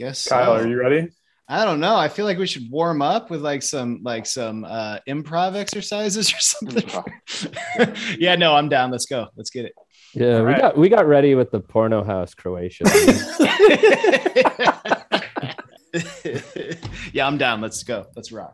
Guess Kyle, so. are you ready? I don't know. I feel like we should warm up with like some like some uh improv exercises or something. yeah, no, I'm down. Let's go. Let's get it. Yeah, All we right. got we got ready with the porno house Croatia. yeah, I'm down. Let's go. Let's rock.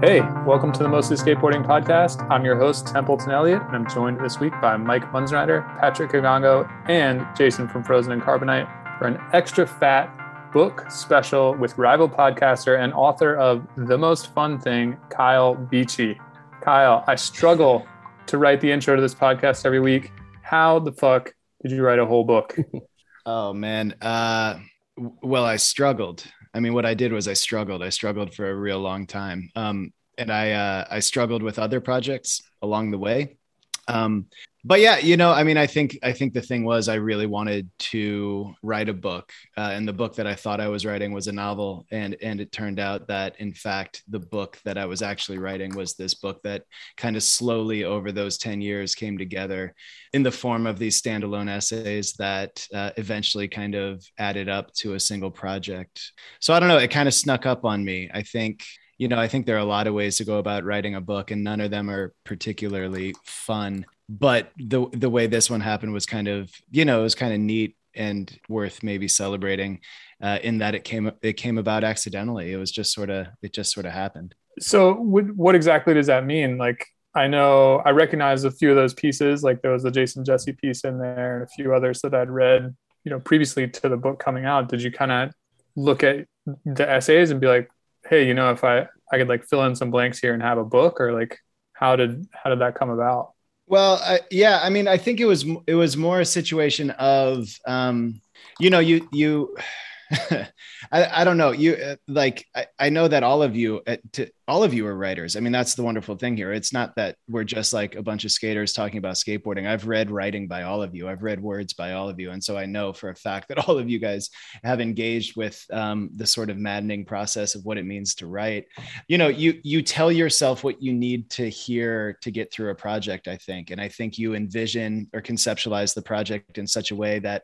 Hey, welcome to the Mostly Skateboarding Podcast. I'm your host, Templeton Elliott, and I'm joined this week by Mike Munzenrieder, Patrick Kigongo, and Jason from Frozen and Carbonite for an extra fat book special with rival podcaster and author of The Most Fun Thing, Kyle Beachy. Kyle, I struggle to write the intro to this podcast every week. How the fuck did you write a whole book? Oh man. Uh well, I struggled. I mean, what I did was I struggled. I struggled for a real long time. Um and I uh I struggled with other projects along the way. Um but yeah, you know, I mean, I think I think the thing was I really wanted to write a book, uh, and the book that I thought I was writing was a novel, and and it turned out that in fact the book that I was actually writing was this book that kind of slowly over those ten years came together in the form of these standalone essays that uh, eventually kind of added up to a single project. So I don't know, it kind of snuck up on me. I think you know, I think there are a lot of ways to go about writing a book, and none of them are particularly fun. But the the way this one happened was kind of, you know, it was kind of neat and worth maybe celebrating, uh, in that it came it came about accidentally. It was just sort of it just sort of happened. So, what, what exactly does that mean? Like, I know I recognize a few of those pieces. Like, there was a Jason Jessee piece in there, and a few others that I'd read, you know, previously to the book coming out. Did you kind of look at the essays and be like, "Hey, you know, if I I could like fill in some blanks here and have a book," or like, how did how did that come about? Well, I, yeah, I mean, I think it was it was more a situation of, um, you know, you you, I, I don't know, you uh, like I, I know that all of you, uh, to, all of you are writers. I mean, that's the wonderful thing here. It's not that we're just like a bunch of skaters talking about skateboarding. I've read writing by all of you. I've read words by all of you, and so I know for a fact that all of you guys have engaged with um, the sort of maddening process of what it means to write you know you you tell yourself what you need to hear to get through a project i think and i think you envision or conceptualize the project in such a way that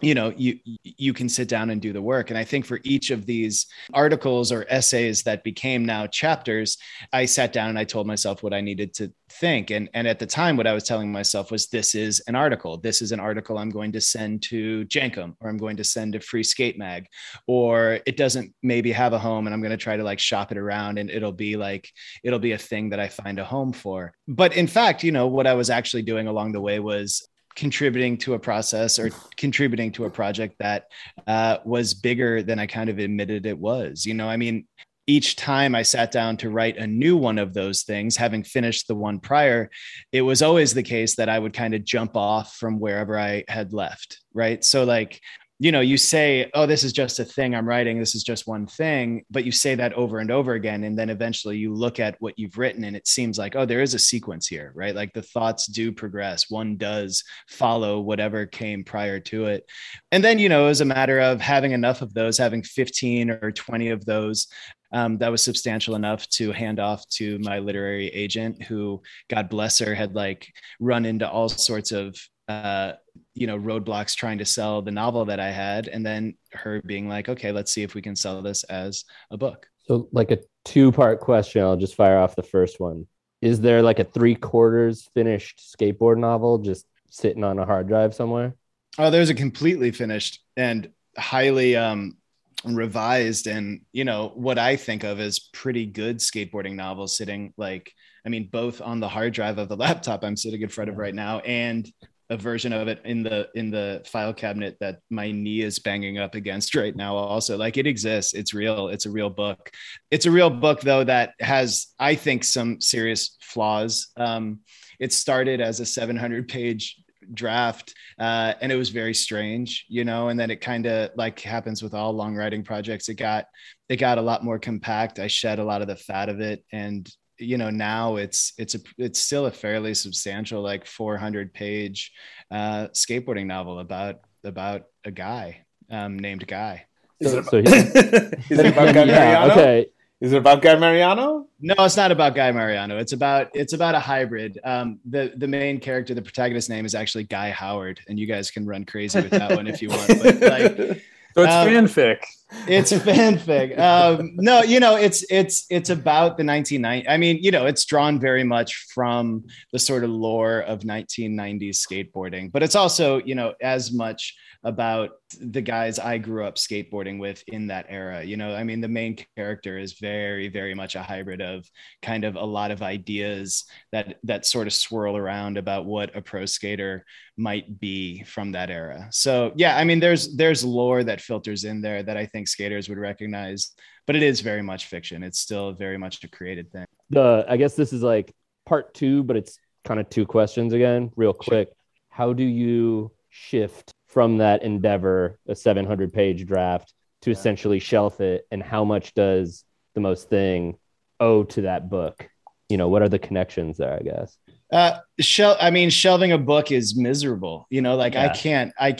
you know you you can sit down and do the work. And i think for each of these articles or essays that became now chapters i sat down and i told myself what i needed to think. And and at the time what i was telling myself was this is an article. This is an article i'm going to send to Jenkem or i'm going to send to free skate mag or it doesn't maybe have a home and i'm going to try to like shop it around and it'll be like it'll be a thing that i find a home for. But in fact you know what i was actually doing along the way was contributing to a process or contributing to a project that uh, was bigger than I kind of admitted it was. You know, I mean, each time I sat down to write a new one of those things, having finished the one prior, it was always the case that I would kind of jump off from wherever I had left. Right. So, like, you know, you say, oh, this is just a thing I'm writing, this is just one thing, but you say that over and over again. And then eventually you look at what you've written and it seems like, oh, there is a sequence here, right? Like the thoughts do progress. One does follow whatever came prior to it. And then, you know, it was a matter of having enough of those, having 15 or 20 of those um, that was substantial enough to hand off to my literary agent, who, God bless her, had like run into all sorts of uh, you know roadblocks trying to sell the novel that I had, and then her being like, "Okay, let's see if we can sell this as a book." so, like a two-part question. I'll just fire off the first one. Is there like a three-quarters finished skateboard novel just sitting on a hard drive somewhere? Oh, there's a completely finished and highly um, revised, and you know what I think of as pretty good skateboarding novels sitting like, I mean, both on the hard drive of the laptop I'm sitting in front of right now, and a version of it in the in the file cabinet that my knee is banging up against right now also. Like it exists. It's real. It's a real book. It's a real book though that has i think some serious flaws. Um, it started as a 700 page draft uh, and it was very strange you know and then it kind of like happens with all long writing projects. It got it got a lot more compact. I shed a lot of the fat of it and you know now it's it's a it's still a fairly substantial like 400 page uh skateboarding novel about about a guy um named guy Is it, So is it about Guy yeah, Mariano? okay. Is it about Guy Mariano? no it's not about guy mariano it's about it's about a hybrid um the the main character the protagonist name is actually guy howard and you guys can run crazy with that one if you want but like So it's Um, fanfic. It's fanfic. Um, no, you know, it's it's it's about the 1990s. I mean, you know, it's drawn very much from the sort of lore of 1990s skateboarding, but it's also, you know, as much about the guys I grew up skateboarding with in that era. You know, I mean, the main character is very, very much a hybrid of kind of a lot of ideas that that sort of swirl around about what a pro skater might be from that era. So yeah, I mean, there's there's lore that filters in there that I think skaters would recognize, but it is very much fiction. It's still very much a created thing. The I guess this is like part two, but it's kind of two questions again, real quick. How do you shift from that endeavor, a 700 page draft, to Yeah. essentially shelf it? And how much does the most thing owe to that book? You know, what are the connections there? I guess. Uh, shel- I mean, shelving a book is miserable. You know, like I can't. I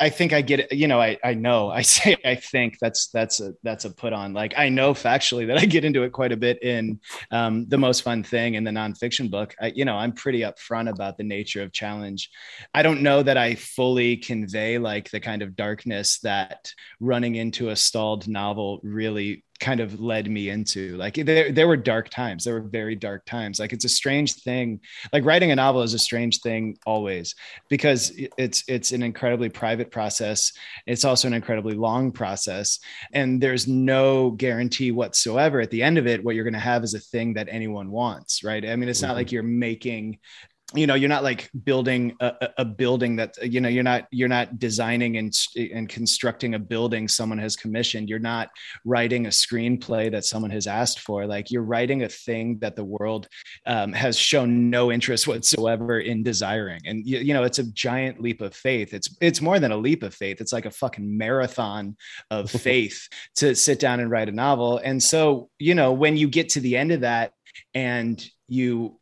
I think I get it. You know, I I know. I say I think that's that's a that's a put on. Like I know factually that I get into it quite a bit in um, the most fun thing in the nonfiction book. I, you know, I'm pretty upfront about the nature of challenge. I don't know that I fully convey like the kind of darkness that running into a stalled novel really kind of led me into like there, there were dark times there were very dark times. Like it's a strange thing like writing a novel is a strange thing always because it's it's an incredibly private process. It's also an incredibly long process and there's no guarantee whatsoever at the end of it what you're going to have is a thing that anyone wants right? I mean it's not Mhm. like you're making you know you're not like building a, a- building that you know you're not you're not designing and and constructing a building someone has commissioned. You're not writing a screenplay that someone has asked for. Like you're writing a thing that the world um, has shown no interest whatsoever in desiring. And you, you know it's a giant leap of faith. It's it's more than a leap of faith. It's like a fucking marathon of faith to sit down and write a novel. And so you know when you get to the end of that and you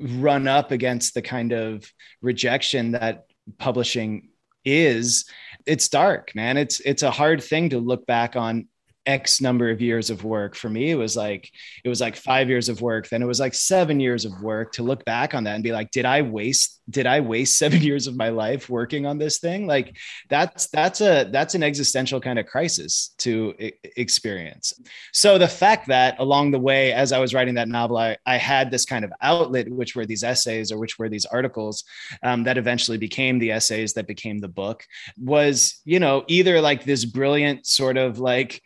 run up against the kind of rejection that publishing is it's dark man. It's it's a hard thing to look back on x number of years of work for me it was like it was like 5 years of work then it was like 7 years of work to look back on that and be like did i waste did i waste 7 years of my life working on this thing? Like that's that's a that's an existential kind of crisis to e- experience. So the fact that along the way as i was writing that novel i, I had this kind of outlet which were these essays or which were these articles um, that eventually became the essays that became the book was you know either like this brilliant sort of like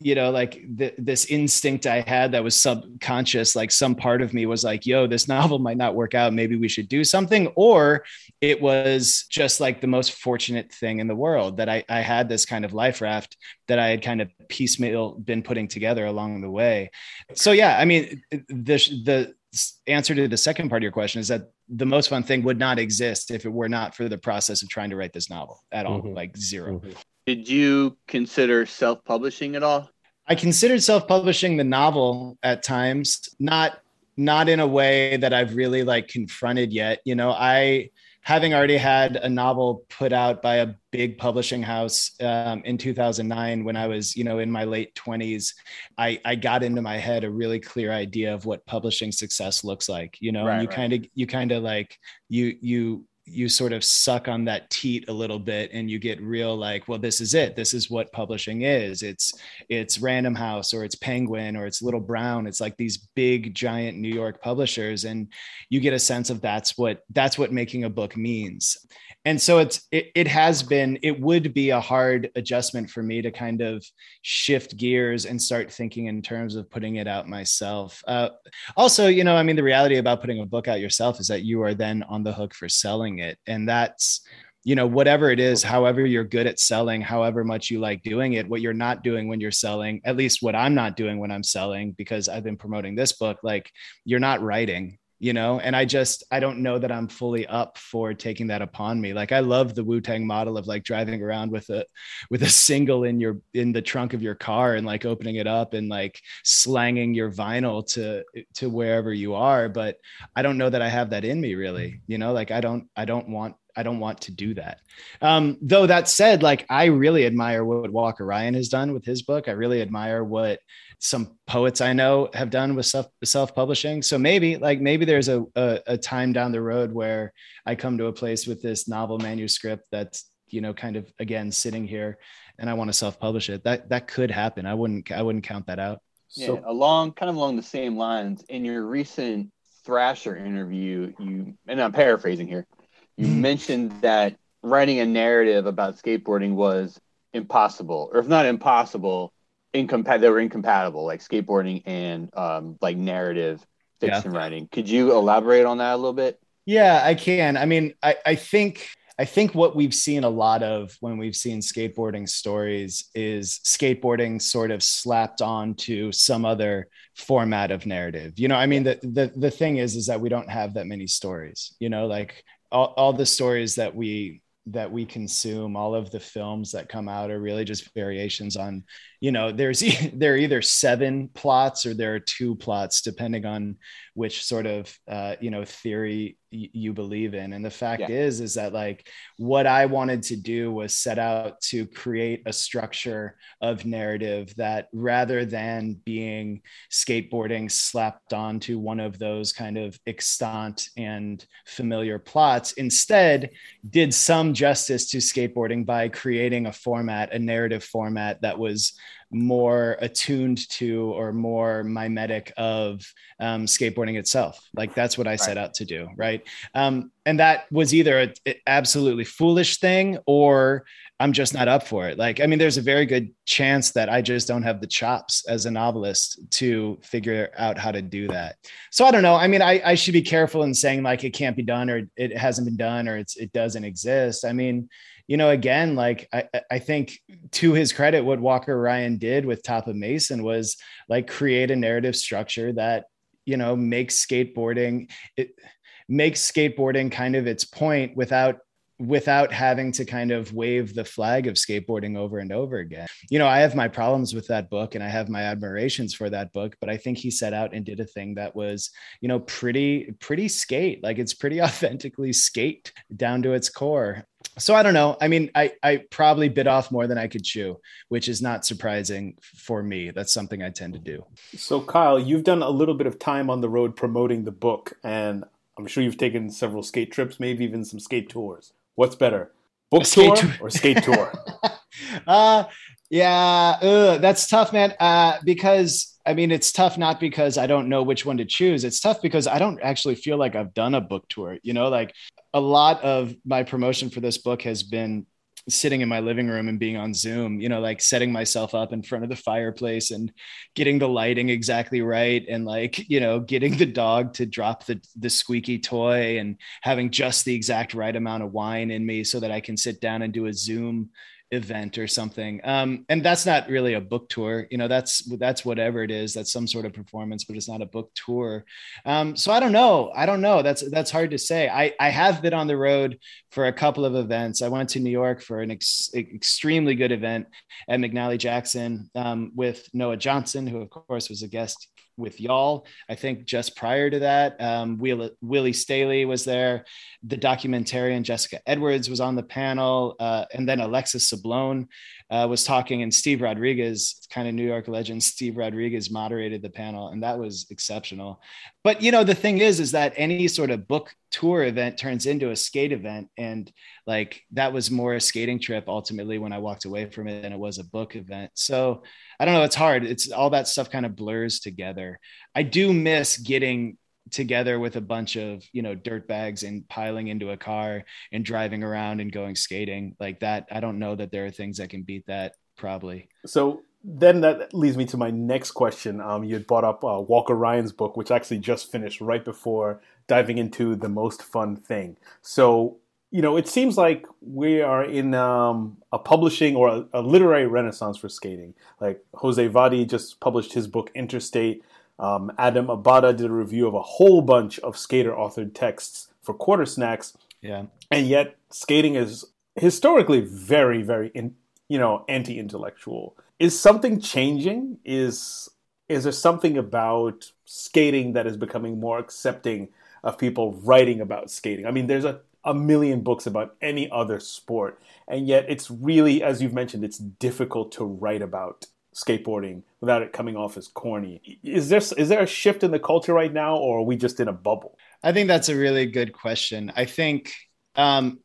you know like th- this instinct i had that was subconscious like some part of me was like yo this novel might not work out maybe we should do something or it was just like the most fortunate thing in the world that I, I had this kind of life raft that I had kind of piecemeal been putting together along the way. So yeah, I mean, the the answer to the second part of your question is that the most fun thing would not exist if it were not for the process of trying to write this novel at all, Mhm. like 0 Mhm. Did you consider self-publishing at all? I considered self-publishing the novel at times, not not in a way that I've really like confronted yet. You know, I having already had a novel put out by a big publishing house um, in 2009 when I was, you know, in my late 20s, I, I got into my head a really clear idea of what publishing success looks like. You know, Right, and you right. kind of you kind of like you you you sort of suck on that teat a little bit and you get real like well this is it. This is what publishing is. It's it's random house or it's penguin or it's little brown. It's like these big giant new york publishers. And you get a sense of that's what that's what making a book means and so it's it, it has been it would be a hard adjustment for me to kind of shift gears and start thinking in terms of putting it out myself. Uh, also you know i mean the reality about putting a book out yourself is that you are then on the hook for selling it. And that's you know whatever it is however you're good at selling however much you like doing it what you're not doing when you're selling at least what i'm not doing when i'm selling because i've been promoting this book like you're not writing you know? And i just i don't know that i'm fully up for taking that upon me. Like i love the wu-tang model of like driving around with a with a single in your in the trunk of your car and like opening it up and like slanging your vinyl to to wherever you are. But i don't know that i have that in me really. You know like i don't i don't want I don't want to do that. Um, though that said, like I really admire what Walker Ryan has done with his book. I really admire what some poets I know have done with self self publishing. So maybe like maybe there's a, a a time down the road where I come to a place with this novel manuscript that's you know, kind of again sitting here and I want to self-publish it. That that could happen. I wouldn't I wouldn't count that out. Yeah, along kind of along the same lines, in your recent Thrasher interview, you and I'm paraphrasing here, you Mhm. mentioned that writing a narrative about skateboarding was impossible, or if not impossible, incompat they were incompatible, like skateboarding and um, like narrative Yeah. fiction writing. Could you elaborate on that a little bit? Yeah, I can. I mean, I, I think I think what we've seen a lot of when we've seen skateboarding stories is skateboarding sort of slapped onto some other format of narrative. You know, I mean, the the the thing is is that we don't have that many stories. You know, like all, all the stories that we that we consume, all of the films that come out are really just variations on, you know, there's there are either seven plots or there are two plots, depending on which sort of uh, you know theory y- you believe in. And the fact Yeah. is, is that like what I wanted to do was set out to create a structure of narrative that rather than being skateboarding slapped onto one of those kind of extant and familiar plots, instead did some justice to skateboarding by creating a format, a narrative format that was more attuned to or more mimetic of um, skateboarding itself. Like that's what I set out to do, right? Um, and that was either an absolutely foolish thing or I'm just not up for it. Like, I mean, there's a very good chance that I just don't have the chops as a novelist to figure out how to do that. So I don't know. I mean, I, I should be careful in saying like it can't be done or it hasn't been done or it's it doesn't exist. I mean, you know, again, like I, I think to his credit, what Walker Ryan did with Top of Mason was like create a narrative structure that, you know, makes skateboarding it makes skateboarding kind of its point without without having to kind of wave the flag of skateboarding over and over again. You know, I have my problems with that book and I have my admirations for that book, but I think he set out and did a thing that was, you know, pretty pretty skate. Like it's pretty authentically skate down to its core. So I don't know. I mean, I I probably bit off more than I could chew, which is not surprising for me. That's something I tend to do. So, Kyle, you've done a little bit of time on the road promoting the book, and I'm sure you've taken several skate trips, maybe even some skate tours. What's better, book skate tour tour. or skate tour? uh yeah ugh, that's tough man uh because i mean it's tough not because i don't know which one to choose it's tough because i don't actually feel like i've done a book tour you know like a lot of my promotion for this book has been sitting in my living room and being on zoom you know like setting myself up in front of the fireplace and getting the lighting exactly right and like you know getting the dog to drop the the squeaky toy and having just the exact right amount of wine in me so that i can sit down and do a zoom event or something. Um, and that's not really a book tour you know that's that's whatever it is that's some sort of performance but it's not a book tour. Um, so i don't know i don't know that's that's hard to say. I i have been on the road for a couple of events. I went to new york for an ex- extremely good event at mcnally jackson um, with noah johnson who of course was a guest with y'all. I think just prior to that, um, Will, Willy Staley was there. The documentarian Jessica Edwards was on the panel, uh, and then Alexis Sablone uh, was talking, and Steve Rodriguez, kind of New York legend, Steve Rodriguez moderated the panel, and that was exceptional. But you know, the thing is, is that any sort of book tour event turns into a skate event, and like that was more a skating trip ultimately when I walked away from it than it was a book event. So I don't know. It's hard. It's all that stuff kind of blurs together. I do miss getting together with a bunch of you know dirt bags and piling into a car and driving around and going skating like that. I don't know that there are things that can beat that. Probably. So then that leads me to my next question. Um, you had brought up uh, Walker Ryan's book, which actually just finished right before diving into the most fun thing. So you know, it seems like we are in um, a publishing or a, a, literary renaissance for skating. Like Jose Vadi just published his book Interstate. Um, Adam Abada did a review of a whole bunch of skater authored texts for Quartersnacks. Yeah. And yet, skating is historically very, very, in, you know, anti-intellectual. Is something changing? Is is there something about skating that is becoming more accepting of people writing about skating? I mean, there's a a million books about any other sport. And yet it's really, as you've mentioned, it's difficult to write about skateboarding without it coming off as corny. Is there is there a shift in the culture right now or are we just in a bubble? I think that's a really good question. I think um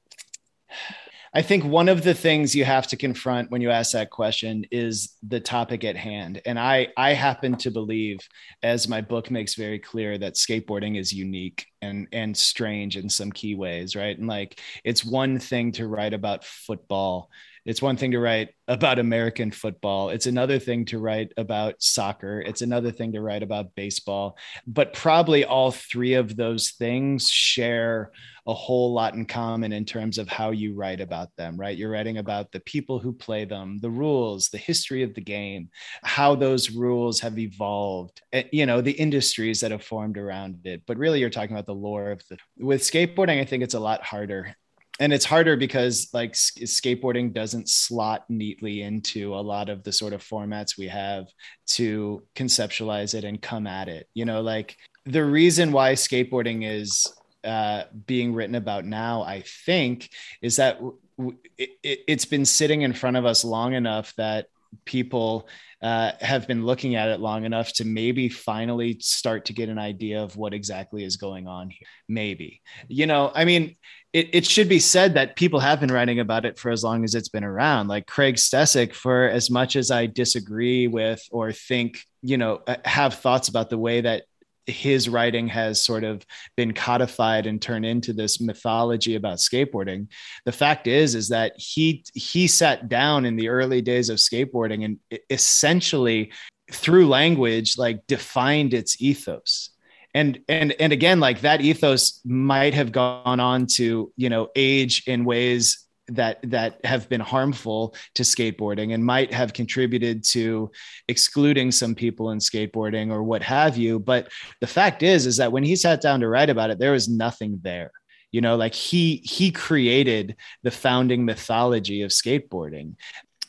I think one of the things you have to confront when you ask that question is the topic at hand. And I, I happen to believe, as my book makes very clear, that skateboarding is unique and, and strange in some key ways, right? And like it's one thing to write about football it's one thing to write about American football. It's another thing to write about soccer. It's another thing to write about baseball. But probably all three of those things share a whole lot in common in terms of how you write about them, right? You're writing about the people who play them, the rules, the history of the game, how those rules have evolved, eh, you know, the industries that have formed around it. But really, you're talking about the lore of the. With skateboarding, I think it's a lot harder and it's harder because like skateboarding doesn't slot neatly into a lot of the sort of formats we have to conceptualize it and come at it you know like the reason why skateboarding is uh, being written about now i think is that w- it, it's been sitting in front of us long enough that people uh, have been looking at it long enough to maybe finally start to get an idea of what exactly is going on here. Maybe, you know, I mean, it, it should be said that people have been writing about it for as long as it's been around. Like Craig Stecyk, for as much as I disagree with or think, you know, uh, have thoughts about the way that his writing has sort of been codified and turned into this mythology about skateboarding the fact is is that he he sat down in the early days of skateboarding and essentially through language like defined its ethos and and and again like that ethos might have gone on to you know age in ways that that have been harmful to skateboarding and might have contributed to excluding some people in skateboarding or what have you. But the fact is is that when he sat down to write about it there was nothing there. You know like he he created the founding mythology of skateboarding.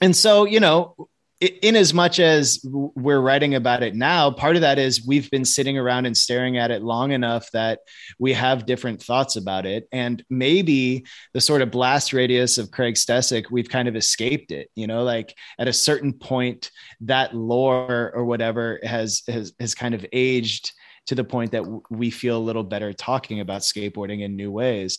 And so you know in as much as we're writing about it now, part of that is we've been sitting around and staring at it long enough that we have different thoughts about it. And maybe the sort of blast radius of Craig Stecyk, we've kind of escaped it, you know, like at a certain point, that lore or whatever has, has, has kind of aged to the point that we feel a little better talking about skateboarding in new ways.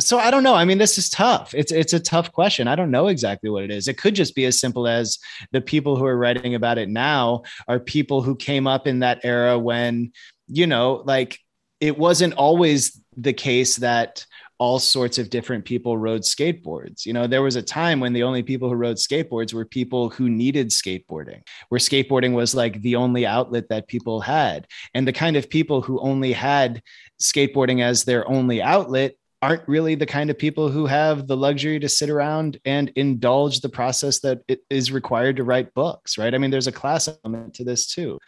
So I don't know. I mean, this is tough. It's it's a tough question. I don't know exactly what it is. It could just be as simple as the people who are writing about it now are people who came up in that era when, you know, like it wasn't always the case that all sorts of different people rode skateboards. You know, there was a time when the only people who rode skateboards were people who needed skateboarding, where skateboarding was like the only outlet that people had. And the kind of people who only had skateboarding as their only outlet aren't really the kind of people who have the luxury to sit around and indulge the process that it is required to write books right? I mean there's a class element to this too.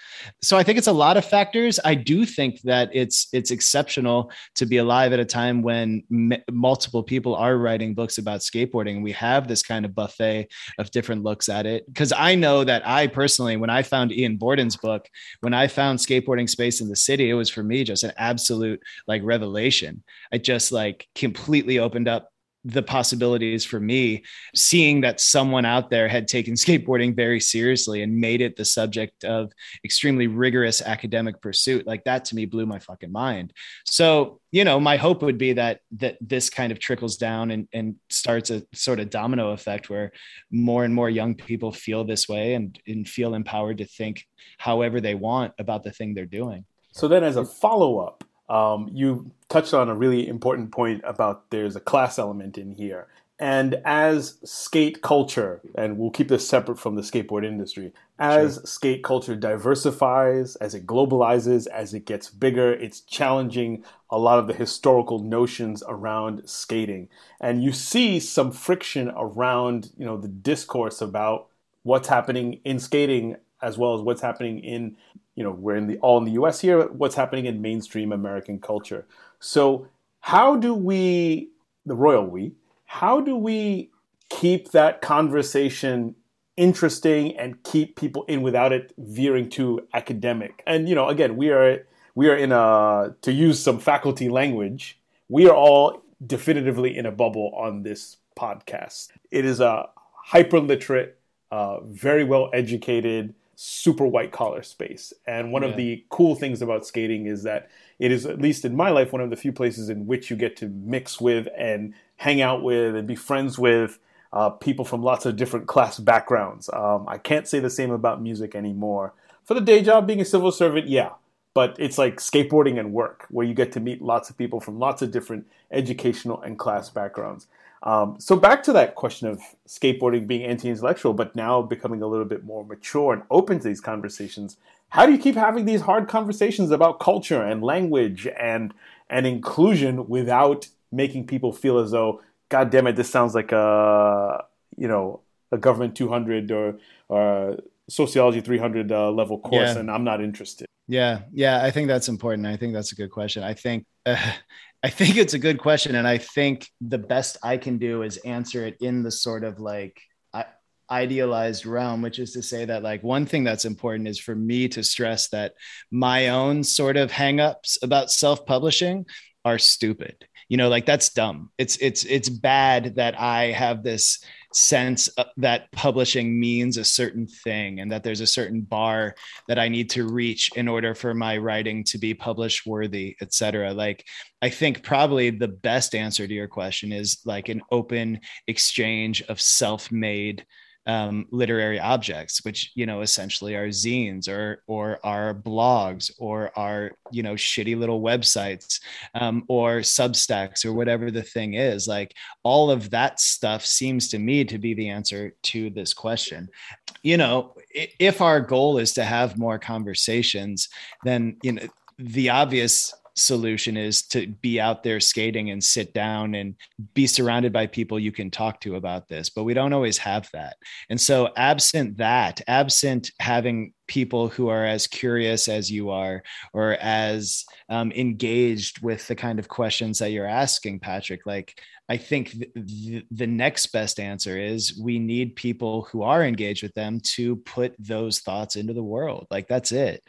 So i think it's a lot of factors. I do think that it's it's exceptional to be alive at a time when m- multiple people are writing books about skateboarding we have this kind of buffet of different looks at it. Because i know that i personally when i found Iain Borden's book when i found skateboarding space in the city it was for me just an absolute like revelation. I just like like completely opened up the possibilities for me seeing that someone out there had taken skateboarding very seriously and made it the subject of extremely rigorous academic pursuit like that to me blew my fucking mind. So you know my hope would be that that this kind of trickles down and, and starts a sort of domino effect where more and more young people feel this way and, and feel empowered to think however they want about the thing they're doing. So then as a follow-up um, you touched on a really important point about there's a class element in here. And as skate culture, and we'll keep this separate from the skateboard industry, as sure. skate culture diversifies, as it globalizes, as it gets bigger, it's challenging a lot of the historical notions around skating. And you see some friction around, you know, the discourse about what's happening in skating as well as what's happening in you know we're in the all in the US here what's happening in mainstream American culture. So how do we the royal we how do we keep that conversation interesting and keep people in without it veering too academic? And you know again we are we are in a to use some faculty language we are all definitively in a bubble on this podcast. It is a hyper literate uh, very well educated super white collar space. And one yeah. of the cool things about skating is that it is, at least in my life, one of the few places in which you get to mix with and hang out with and be friends with uh, people from lots of different class backgrounds. Um, I can't say the same about music anymore. For the day job, being a civil servant, yeah, but it's like skateboarding and work, where you get to meet lots of people from lots of different educational and class backgrounds. Um, so back to that question of skateboarding being anti-intellectual, but now becoming a little bit more mature and open to these conversations. How do you keep having these hard conversations about culture and language and and inclusion without making people feel as though, God damn it, this sounds like a you know a government 200 or or sociology 300 uh, level course, yeah. and I'm not interested. Yeah, yeah, I think that's important. I think that's a good question. I think uh, I think it's a good question, and I think the best I can do is answer it in the sort of like idealized realm, which is to say that like one thing that's important is for me to stress that my own sort of hangups about self-publishing are stupid. You know, like that's dumb. It's it's it's bad that I have this sense uh, that publishing means a certain thing and that there's a certain bar that I need to reach in order for my writing to be published worthy, etc. Like I think probably the best answer to your question is like an open exchange of self-made um, literary objects, which you know essentially are zines or or our blogs or our you know shitty little websites um, or Substacks or whatever the thing is. Like all of that stuff seems to me to be the answer to this question. You know, if our goal is to have more conversations, then you know the obvious solution is to be out there skating and sit down and be surrounded by people you can talk to about this but we don't always have that. And so absent that absent having people who are as curious as you are or as um, engaged with the kind of questions that you're asking patrick like i think th- the next best answer is we need people who are engaged with them to put those thoughts into the world. Like that's it.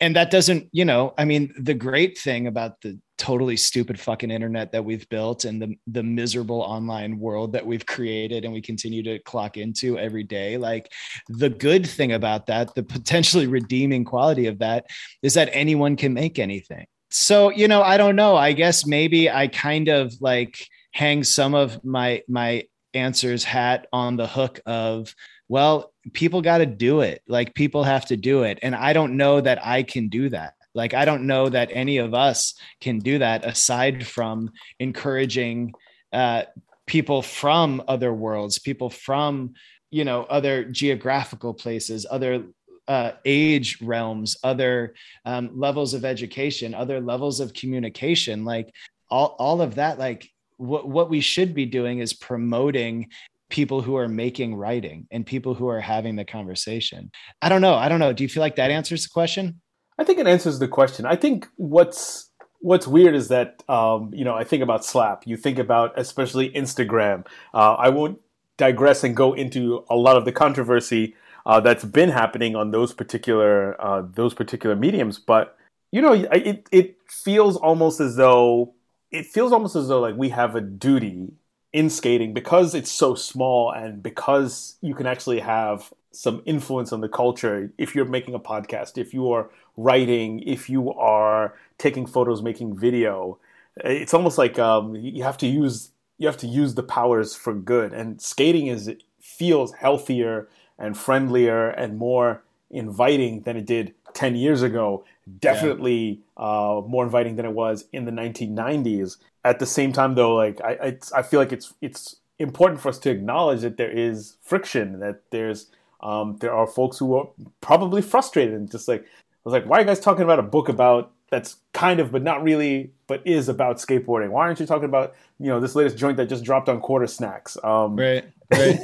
And that doesn't you know i mean the great thing about the totally stupid fucking internet that we've built and the the miserable online world that we've created and we continue to clock into every day. Like the good thing about that the potentially redeeming quality of that is that anyone can make anything. So you know i don't know. I guess maybe i kind of like hang some of my my answers hat on the hook of well people got to do it. Like people have to do it. And i don't know that i can do that like, I don't know that any of us can do that aside from encouraging uh, people from other worlds, people from, you know, other geographical places, other uh, age realms, other um, levels of education, other levels of communication, like all, all of that, like what, what we should be doing is promoting people who are making writing and people who are having the conversation. I don't know. I don't know. Do you feel like that answers the question? I think it answers the question. I think what's what's weird is that um, you know I think about Slap. You think about especially Instagram. Uh, I won't digress and go into a lot of the controversy uh, that's been happening on those particular uh, those particular mediums, but you know it it feels almost as though it feels almost as though like we have a duty in skating because it's so small and because you can actually have some influence on the culture if you're making a podcast if you are writing if you are taking photos making video it's almost like um, you have to use you have to use the powers for good. And skating is feels healthier and friendlier and more inviting than it did 10 years ago. Definitely yeah. uh, more inviting than it was in the 1990s at the same time though like I, I, I feel like it's it's important for us to acknowledge that there is friction that there's um, there are folks who are probably frustrated and just like, I was like, why are you guys talking about a book about that's kind of, but not really, but is about skateboarding? Why aren't you talking about, you know, this latest joint that just dropped on Quartersnacks? Um, right. Right.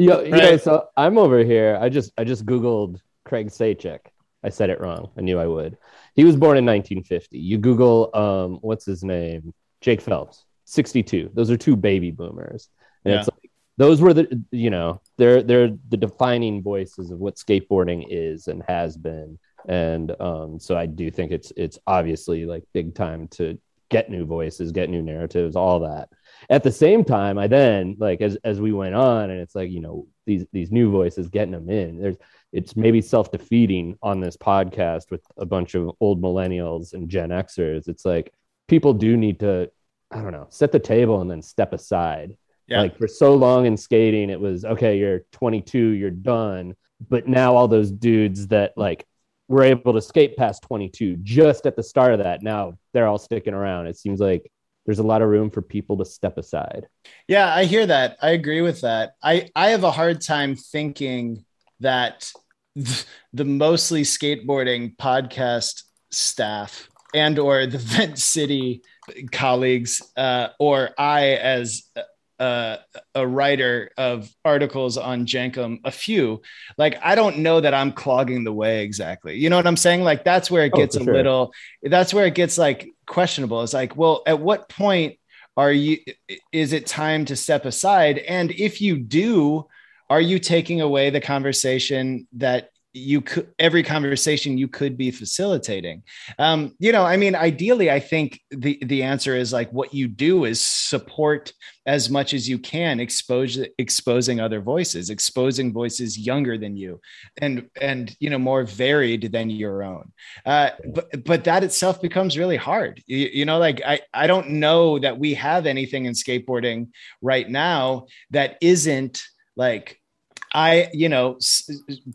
you, you right. so I'm over here. I just, I just Googled Craig Sachek. I said it wrong. I knew I would. He was born in 1950. You Google, um, what's his name? Jake Phelps, 62. Those are two baby boomers. And yeah. it's like, those were the you know they're they're the defining voices of what skateboarding is and has been and um, so i do think it's it's obviously like big time to get new voices get new narratives all that at the same time i then like as as we went on and it's like you know these these new voices getting them in there's it's maybe self-defeating on this podcast with a bunch of old millennials and gen xers it's like people do need to I don't know, set the table and then step aside. Yeah. Like for so long in skating, it was okay, you're 22, you're done. But now all those dudes that like were able to skate past 22 just at the start of that, now they're all sticking around. It seems like there's a lot of room for people to step aside. Yeah, I hear that. I agree with that. I I have a hard time thinking that th- the mostly skateboarding podcast staff and or the Vent City colleagues uh, or I as uh, a writer of articles on Jenkem, a few, like I don't know that I'm clogging the way exactly. You know what I'm saying? Like that's where it Oh, gets for a sure. little. That's where it gets like questionable. It's like, well, at what point are you? Is it time to step aside? And if you do, are you taking away the conversation that you could every conversation you could be facilitating. Um you know i mean ideally i think the the answer is like what you do is support as much as you can expose exposing other voices exposing voices younger than you and and you know more varied than your own. Uh but but that itself becomes really hard. You, you know like i i don't know that we have anything in skateboarding right now that isn't like I, you know,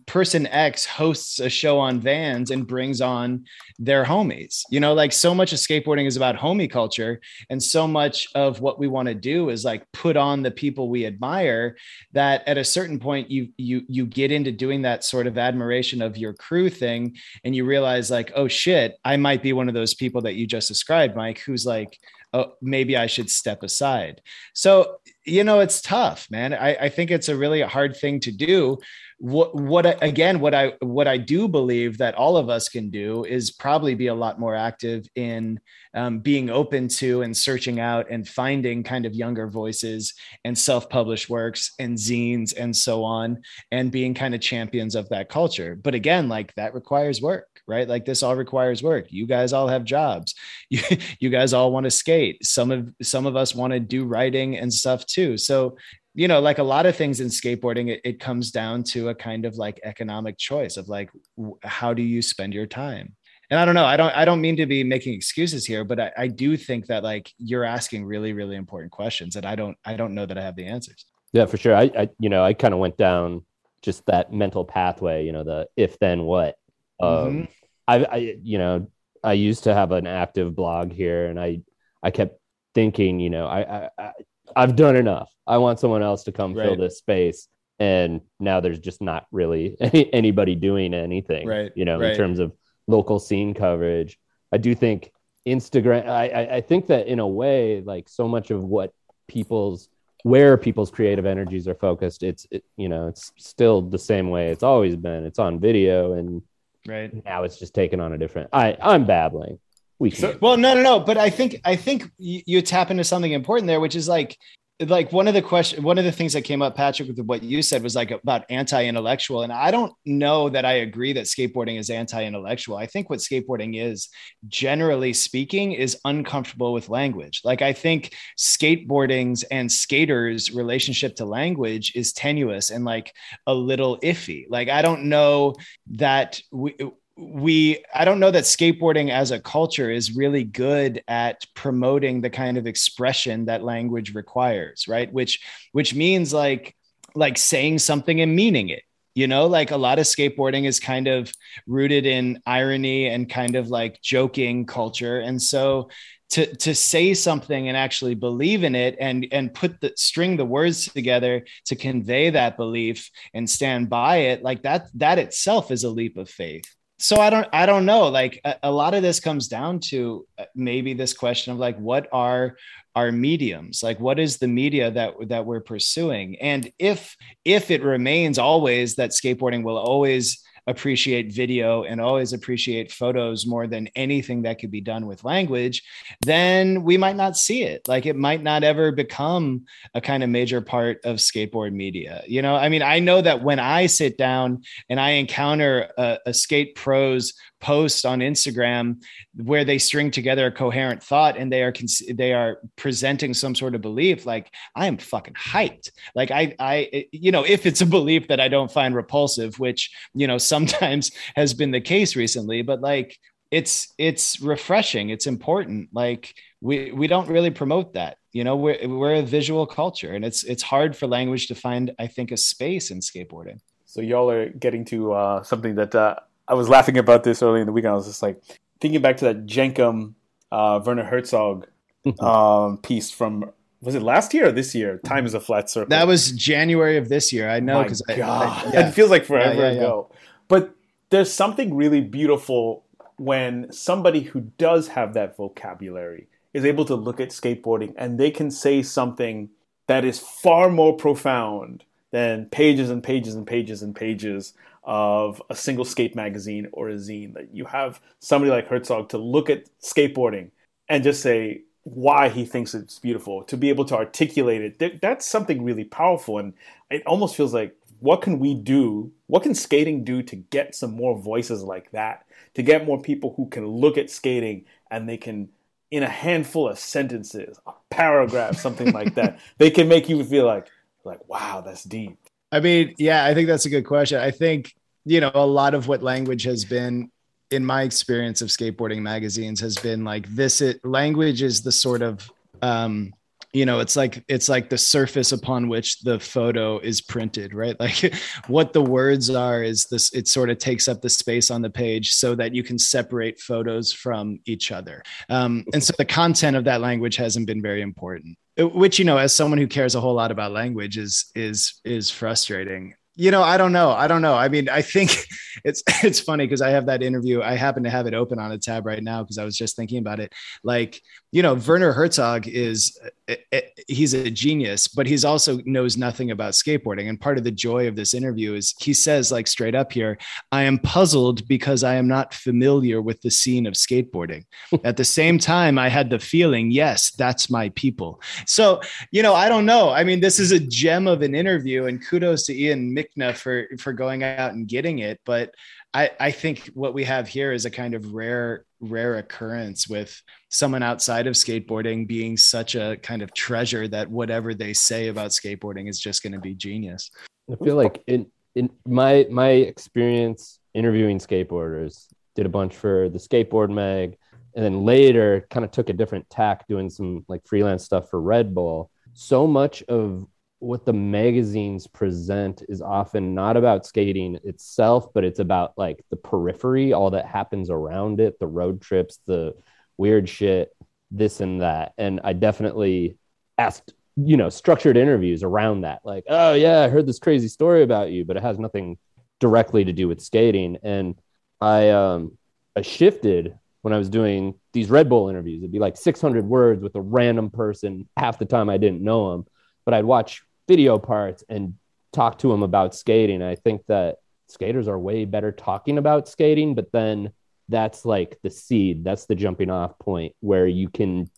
person X hosts a show on vans and brings on their homies. You know, like so much of skateboarding is about homie culture, and so much of what we want to do is like put on the people we admire. That at a certain point, you you you get into doing that sort of admiration of your crew thing, and you realize like, oh shit, I might be one of those people that you just described, Mike, who's like, oh, maybe I should step aside. So you know it's tough man. I, I think it's a really hard thing to do. What what again what i what i do believe that all of us can do is probably be a lot more active in um, being open to and searching out and finding kind of younger voices and self-published works and zines and so on and being kind of champions of that culture. But again like that requires work right? Like this all requires work. You guys all have jobs. You, you guys all want to skate. Some of some of us want to do writing and stuff too. So you know like a lot of things in skateboarding it, it comes down to a kind of like economic choice of like w- how do you spend your time? And i don't know i don't i don't mean to be making excuses here but I, I do think that like you're asking really really important questions and i don't i don't know that i have the answers. Yeah, for sure. I, I you know, I kind of went down just that mental pathway, you know, the if then what. Um, Mhm. I, I, you know, I used to have an active blog here, and I, I kept thinking, you know, I, I, I I've done enough. I want someone else to come fill this space, and now there's just not really any, anybody doing anything, Right, You know, right. in terms of local scene coverage. I do think Instagram. I, I, I think that in a way, like so much of what people's where people's creative energies are focused it's it, you know it's still the same way it's always been it's on video and right. Now it's just taken on a different i i'm babbling. We can So- well no no no but i think i think you, you tap into something important there which is like like one of the question one of the things that came up patrick with what you said was like about anti-intellectual. And i don't know that i agree that skateboarding is anti-intellectual. I think what skateboarding is generally speaking is uncomfortable with language. Like i think skateboarding's and skaters relationship to language is tenuous and like a little iffy. Like i don't know that we we i don't know that skateboarding as a culture is really good at promoting the kind of expression that language requires right? Which which means like like saying something and meaning it you know? Like a lot of skateboarding is kind of rooted in irony and kind of like joking culture. And so to to say something and actually believe in it and and put the string the words together to convey that belief and stand by it like that that itself is a leap of faith so i don't i don't know like a, a lot of this comes down to uh, maybe this question of like what are our mediums? Like what is the media that that we're pursuing? And if if it remains always that skateboarding will always appreciate video and always appreciate photos more than anything that could be done with language then we might not see it. Like it might not ever become a kind of major part of skateboard media. You know i mean i know that when i sit down and i encounter a, a skate pros post on Instagram where they string together a coherent thought and they are they are presenting some sort of belief like I am fucking hyped. Like I I you know if it's a belief that I don't find repulsive which you know sometimes has been the case recently but like it's it's refreshing it's important. Like we we don't really promote that you know? We're, we're a visual culture and it's it's hard for language to find i think a space in skateboarding. So y'all are getting to uh, something that uh, i was laughing about this early in the week i was just like thinking back to that Jenkem uh, werner herzog um, piece from was it last year or this year? Time is a flat circle. That was January of this year. I know because yeah. it feels like forever yeah, yeah, ago. But there's something really beautiful when somebody who does have that vocabulary is able to look at skateboarding and they can say something that is far more profound than pages and pages and pages and pages of a single skate magazine or a zine. That you have somebody like Herzog to look at skateboarding and just say why he thinks it's beautiful, to be able to articulate it. That's something really powerful. And it almost feels like, what can we do? What can skating do to get some more voices like that? To get more people who can look at skating and they can in a handful of sentences, a paragraph, something like that, they can make you feel like, like, wow, that's deep. I mean, yeah, I think that's a good question. I think, you know, a lot of what language has been in my experience of skateboarding magazines has been like this it, language is the sort of um, you know it's like it's like the surface upon which the photo is printed right? Like what the words are is this it sort of takes up the space on the page so that you can separate photos from each other. Um, and so the content of that language hasn't been very important which you know as someone who cares a whole lot about language is is is frustrating. You know i don't know. I don't know. I mean i think it's it's funny because i have that interview. I happen to have it open on a tab right now because i was just thinking about it. Like you know werner herzog is eh, eh, he's a genius but he's also knows nothing about skateboarding. And part of the joy of this interview is he says like straight up here i am puzzled because i am not familiar with the scene of skateboarding. At the same time i had the feeling yes that's my people. So you know i don't know. I mean this is a gem of an interview and kudos to ian Michna for for going out and getting it, but I I think what we have here is a kind of rare rare occurrence with someone outside of skateboarding being such a kind of treasure that whatever they say about skateboarding is just going to be genius. I feel like in in my my experience interviewing skateboarders, did a bunch for the skateboard mag, and then later kind of took a different tack doing some like freelance stuff for Red Bull. So much of what the magazines present is often not about skating itself, but it's about like the periphery, all that happens around it, the road trips, the weird shit, this and that. And I definitely asked, you know, structured interviews around that. Like, oh, yeah, I heard this crazy story about you, but it has nothing directly to do with skating. And I, um, I shifted when I was doing these Red Bull interviews. It'd be like 600 words with a random person. Half the time I didn't know them but I'd watch video parts and talk to them about skating. I think that skaters are way better talking about skating, but then that's like the seed, that's the jumping off point where you can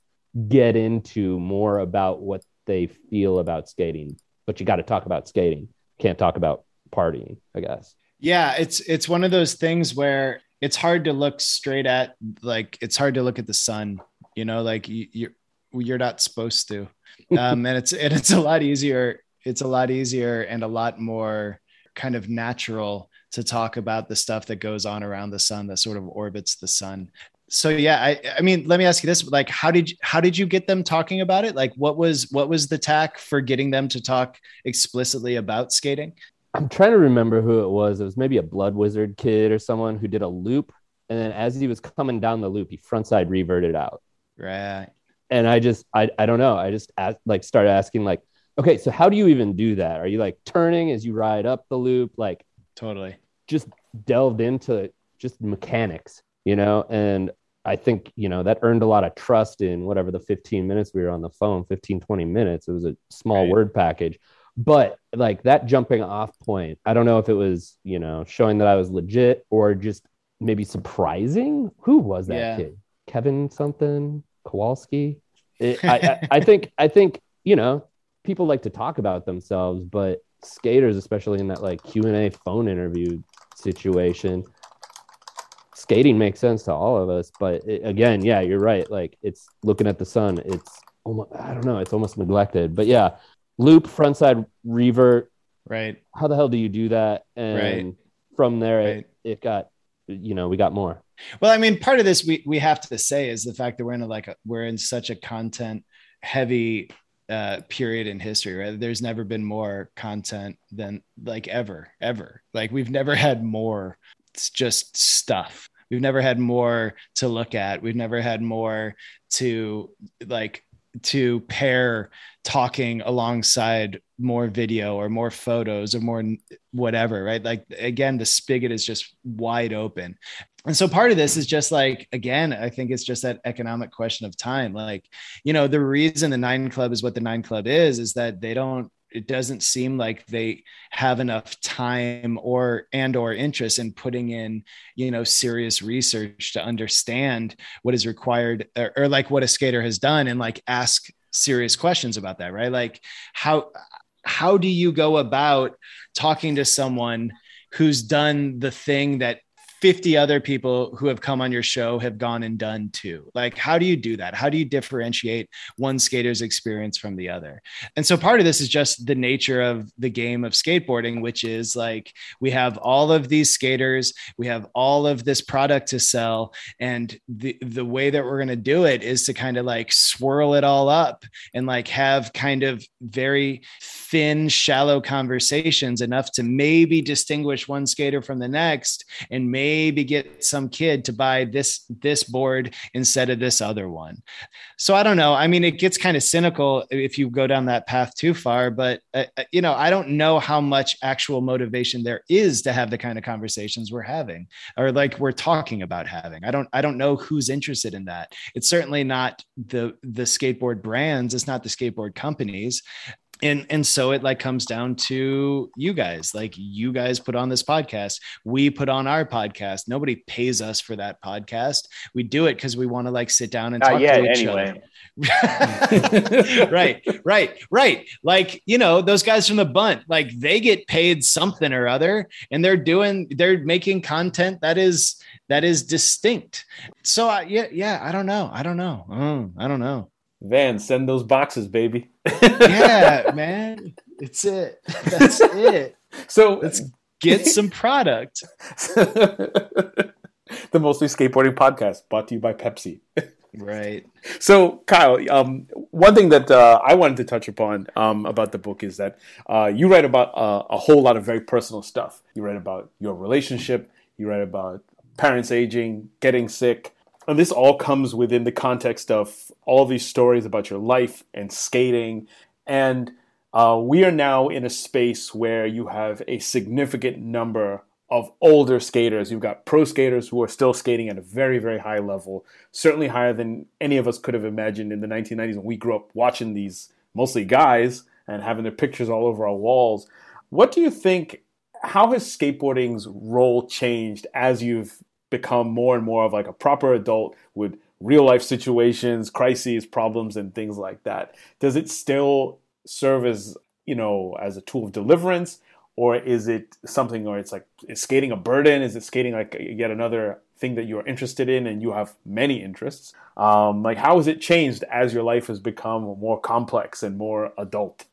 get into more about what they feel about skating. But you got to talk about skating. Can't talk about partying, I guess. Yeah, it's it's one of those things where it's hard to look straight at like it's hard to look at the sun, you know, like you, you're you're not supposed to um, and it's and it's a lot easier. It's a lot easier and a lot more kind of natural to talk about the stuff that goes on around the sun that sort of orbits the sun. So yeah I, I mean let me ask you this like how did you, how did you get them talking about it? Like what was what was the tack for getting them to talk explicitly about skating? I'm trying to remember who it was. It was maybe a blood wizard kid or someone who did a loop. And then as he was coming down the loop he frontside reverted out. Right and I just I, I don't know. I just asked, like started asking like, okay, so how do you even do that? Are you like turning as you ride up the loop? Like totally just delved into just mechanics, you know? And I think, you know, that earned a lot of trust in whatever the 15 minutes we were on the phone, 15, 20 minutes. It was a small right. word package. But like that jumping off point, I don't know if it was, you know, showing that I was legit or just maybe surprising. Who was that yeah. kid? Kevin something? Kowalski. It, I, I, I think I think you know people like to talk about themselves, but skaters, especially in that like Q and A phone interview situation, skating makes sense to all of us. But it, again, yeah, you're right. Like it's looking at the sun. It's almost I don't know. It's almost neglected. But yeah, loop frontside revert. Right. How the hell do you do that? And right. from there, right. it, it got you know we got more Well, I mean, part of this we we have to say is the fact that we're in a like a, we're in such a content heavy uh, period in history, right? There's never been more content than like ever, ever. Like we've never had more. It's just stuff. We've never had more to look at. We've never had more to like to pair talking alongside more video or more photos or more whatever, right? Like again, the spigot is just wide open. And so part of this is just like, again, I think it's just that economic question of time. Like, you know, the reason the Nine Club is what the Nine Club is, is that they don't it doesn't seem like they have enough time or and or interest in putting in you know serious research to understand what is required or, or, like what a skater has done and like ask serious questions about that right like how how do you go about talking to someone who's done the thing that 50 other people who have come on your show have gone and done too. Like, how do you do that? How do you differentiate one skater's experience from the other? And so part of this is just the nature of the game of skateboarding, which is like we have all of these skaters, we have all of this product to sell. And the, the way that we're going to do it is to kind of like swirl it all up and like have kind of very thin, shallow conversations enough to maybe distinguish one skater from the next and maybe maybe get some kid to buy this this board instead of this other one. So i don't know. I mean it gets kind of cynical if you go down that path too far but uh, uh, you know i don't know how much actual motivation there is to have the kind of conversations we're having or like we're talking about having. I don't i don't know who's interested in that. It's certainly not the the skateboard brands. It's not the skateboard companies and and so it like comes down to you guys like you guys put on this podcast we put on our podcast. Nobody pays us for that podcast. We do it because we want to like sit down and talk yet, to each anyway. other right right right. Like you know those guys from the bunt like they get paid something or other and they're doing they're making content that is that is distinct. So uh, yeah yeah i don't know. I don't know. Mm, i don't know Van, send those boxes, baby. yeah, man. It's it. That's it. So let's get some product. the Mostly Skateboarding Podcast, brought to you by Pepsi. right. So, Kyle, um, one thing that uh, I wanted to touch upon um, about the book is that uh, you write about uh, a whole lot of very personal stuff. You write about your relationship. You write about parents aging, getting sick, and this all comes within the context of all these stories about your life and skating. And uh, we are now in a space where you have a significant number of older skaters. You've got pro skaters who are still skating at a very, very high level, certainly higher than any of us could have imagined in the 1990s when we grew up watching these mostly guys and having their pictures all over our walls. What do you think? How has skateboarding's role changed as you've become more and more of like a proper adult with real life situations, crises, problems, and things like that. Does it still serve as you know as a tool of deliverance, or is it something where it's like is skating a burden? Is it skating like yet another thing that you're interested in and you have many interests? Um, like how has it changed as your life has become more complex and more adult?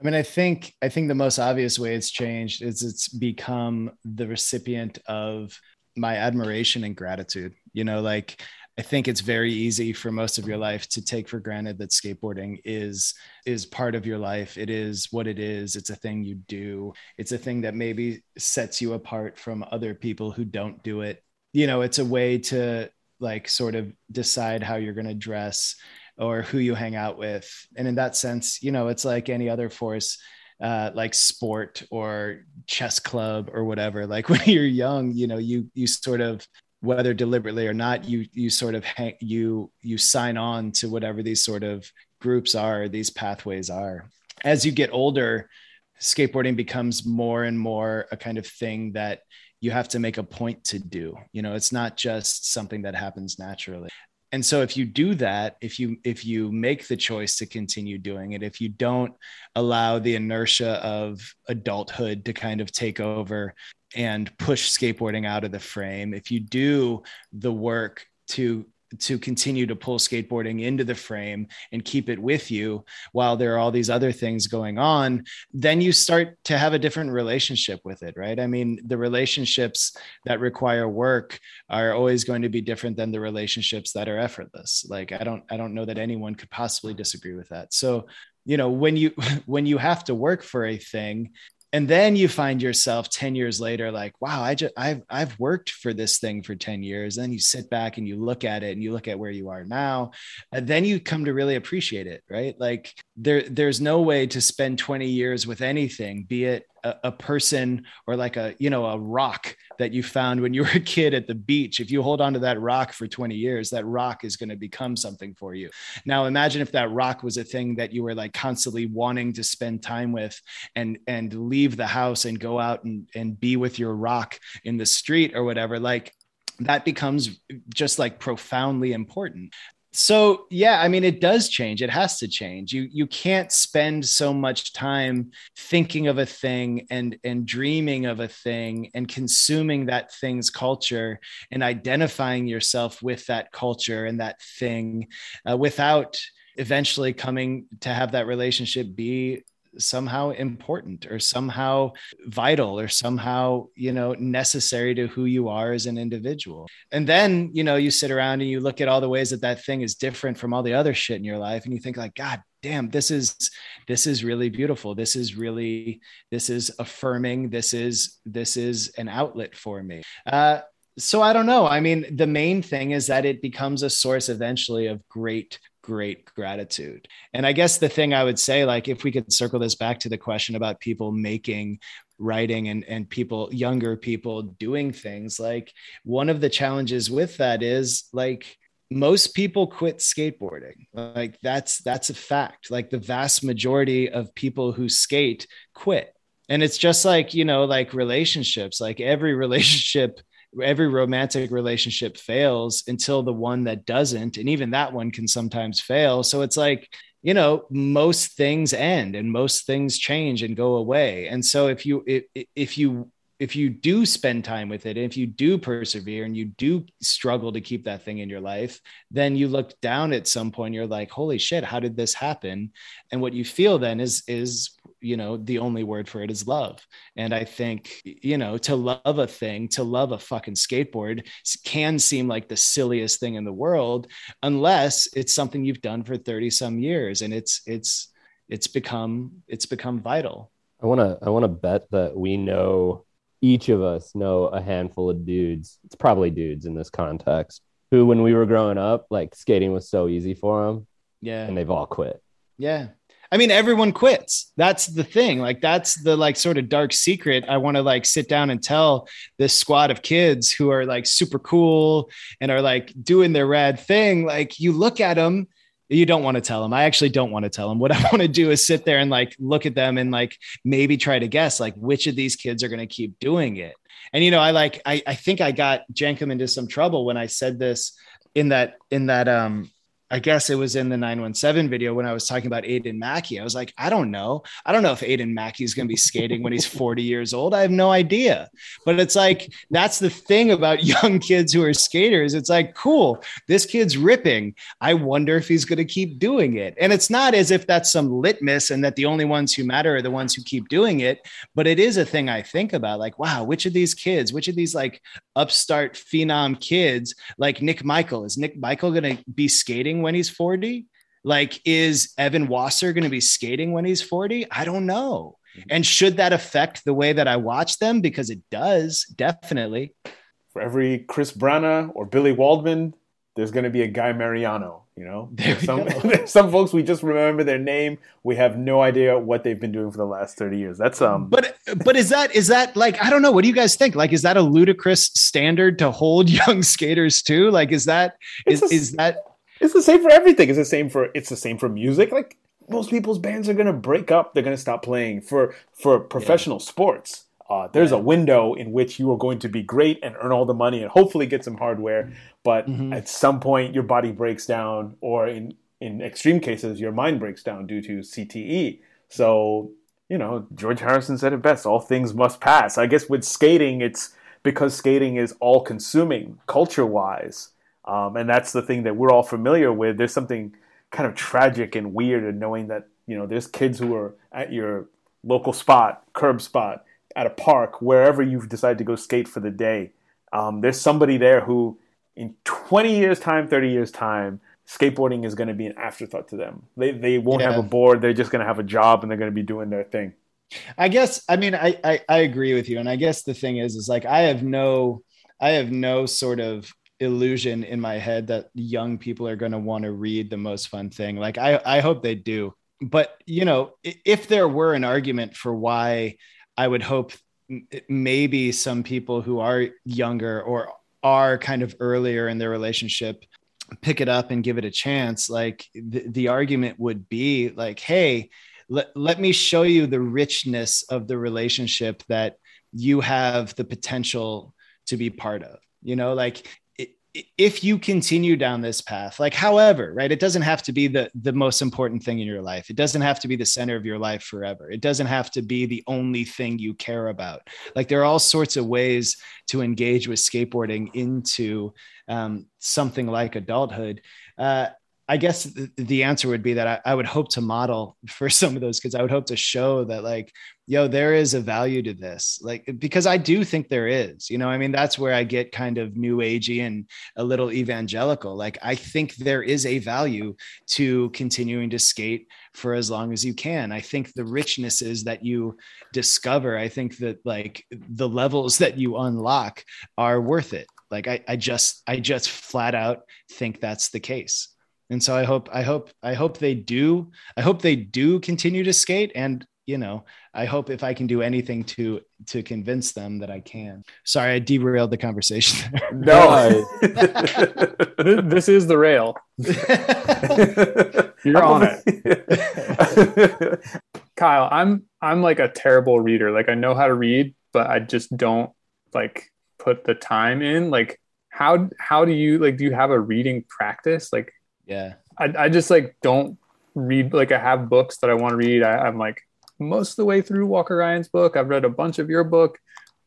I mean, I think I think the most obvious way it's changed is it's become the recipient of my admiration and gratitude. You know, like I think it's very easy for most of your life to take for granted that skateboarding is is part of your life. It is what it is. It's a thing you do. It's a thing that maybe sets you apart from other people who don't do it. You know, it's a way to like sort of decide how you're going to dress or who you hang out with. And in that sense, you know, it's like any other force uh, like sport or chess club or whatever. Like when you're young, you know, you you sort of whether deliberately or not, you you sort of hang, you you sign on to whatever these sort of groups are, these pathways are. As you get older, skateboarding becomes more and more a kind of thing that you have to make a point to do. You know, it's not just something that happens naturally and so if you do that if you if you make the choice to continue doing it if you don't allow the inertia of adulthood to kind of take over and push skateboarding out of the frame if you do the work to to continue to pull skateboarding into the frame and keep it with you while there are all these other things going on then you start to have a different relationship with it right? I mean the relationships that require work are always going to be different than the relationships that are effortless. Like i don't i don't know that anyone could possibly disagree with that. So you know when you when you have to work for a thing and then you find yourself 10 years later like wow i just i've i've worked for this thing for 10 years. And then you sit back and you look at it and you look at where you are now and then you come to really appreciate it right? Like there there's no way to spend 20 years with anything be it a, a, person or like a you know a rock that you found when you were a kid at the beach. If you hold on to that rock for 20 years that rock is going to become something for you. Now imagine if that rock was a thing that you were like constantly wanting to spend time with and and leave the house and go out and and be with your rock in the street or whatever like that becomes just like profoundly important so yeah i mean it does change. It has to change. You you can't spend so much time thinking of a thing and and dreaming of a thing and consuming that thing's culture and identifying yourself with that culture and that thing uh, without eventually coming to have that relationship be somehow important or somehow vital or somehow you know necessary to who you are as an individual. And then you know you sit around and you look at all the ways that that thing is different from all the other shit in your life and you think like god damn this is this is really beautiful. This is really this is affirming. This is this is an outlet for me. Uh, so i don't know. I mean the main thing is that it becomes a source eventually of great great gratitude. And I guess the thing I would say, like, if we could circle this back to the question about people making writing and, and people, younger people doing things, like, one of the challenges with that is like, most people quit skateboarding. Like that's that's a fact. Like the vast majority of people who skate quit. And it's just like you know like relationships. Like every relationship every romantic relationship fails until the one that doesn't and even that one can sometimes fail so it's like you know most things end and most things change and go away and so if you if, if you if you do spend time with it, and if you do persevere and you do struggle to keep that thing in your life, then you look down at some point, you're like, holy shit, how did this happen? And what you feel then is is you know the only word for it is love. And i think you know to love a thing to love a fucking skateboard can seem like the silliest thing in the world unless it's something you've done for 30 some years and it's it's it's become it's become vital. I want to i want to bet that we know each of us know a handful of dudes it's probably dudes in this context who when we were growing up like skating was so easy for them yeah. And they've all quit. Yeah I mean, everyone quits. That's the thing. Like, that's the like sort of dark secret. I want to like sit down and tell this squad of kids who are like super cool and are like doing their rad thing. Like, you look at them, you don't want to tell them. I actually don't want to tell them. What I want to do is sit there and like look at them and like maybe try to guess like which of these kids are going to keep doing it. And you know, I like I I think I got Jenkem into some trouble when I said this in that in that um I guess it was in the 917 video when I was talking about Aidan Mackey. I was like, I don't know. I don't know if Aidan Mackey is going to be skating when he's 40 years old. I have no idea. But it's like, that's the thing about young kids who are skaters. It's like, cool, this kid's ripping. I wonder if he's going to keep doing it. And it's not as if that's some litmus and that the only ones who matter are the ones who keep doing it. But it is a thing I think about like, wow, which of these kids, which of these like upstart phenom kids, like Nick Michael, is Nick Michael going to be skating? Skating when he's 40? Like, is Evan Wasser going to be skating when he's 40? I don't know. Mm-hmm. And should that affect the way that I watch them? Because it does, definitely. For every Chris Brana or Billy Waldman, there's going to be a Guy Mariano. You know, there's some, there's some folks we just remember their name. We have no idea what they've been doing for the last thirty years. That's um. But but is that is that like I don't know. What do you guys think? Like, is that a ludicrous standard to hold young skaters to? Like, is that is a, is that it's the same for everything. It's the same for it's the same for music. Like most people's bands are gonna break up. They're gonna stop playing for for professional yeah. sports. Uh, there's yeah. a window in which you are going to be great and earn all the money and hopefully get some hardware. But mm-hmm. at some point, your body breaks down, or in in extreme cases, your mind breaks down due to CTE. So you know, George Harrison said it best: all things must pass. I guess with skating, it's because skating is all consuming culture wise Um, and that's the thing that we're all familiar with. There's something kind of tragic and weird in knowing that you know there's kids who are at your local spot, curb spot, at a park, wherever you've decided to go skate for the day. Um, there's somebody there who, in 20 years' time, 30 years' time, skateboarding is going to be an afterthought to them. They they won't yeah. have a board. They're just going to have a job and they're going to be doing their thing. I guess. I mean, I, I I agree with you, and I guess the thing is, is like I have no, I have no sort of illusion in my head that young people are going to want to read the most fun thing. Like I I hope they do. But you know, if there were an argument for why I would hope maybe some people who are younger or are kind of earlier in their relationship pick it up and give it a chance like the, the argument would be like hey let, let me show you the richness of the relationship that you have the potential to be part of you know like if you continue down this path like however right it doesn't have to be the the most important thing in your life. It doesn't have to be the center of your life forever. It doesn't have to be the only thing you care about. Like there are all sorts of ways to engage with skateboarding into um, something like adulthood. Uh, I guess the answer would be that I, I, would hope to model for some of those kids. I would hope to show that, like, yo, there is a value to this, like, because I do think there is. You know, I mean, that's where I get kind of new agey and a little evangelical. Like, I think there is a value to continuing to skate for as long as you can. I think the richnesses that you discover, I think that like the levels that you unlock are worth it. Like, I, I just, I just flat out think that's the case and so i hope i hope i hope they do i hope they do continue to skate. And you know i hope if i can do anything to to convince them that i can. Sorry i derailed the conversation. No. This is the rail. You're on it. Kyle i'm i'm like a terrible reader. Like i know how to read but i just don't like put the time in. Like how how do you like do you have a reading practice? Like yeah. I, I just like don't read like I have books that I want to read. I, I'm like most of the way through Walker Ryan's book. I've read a bunch of your book,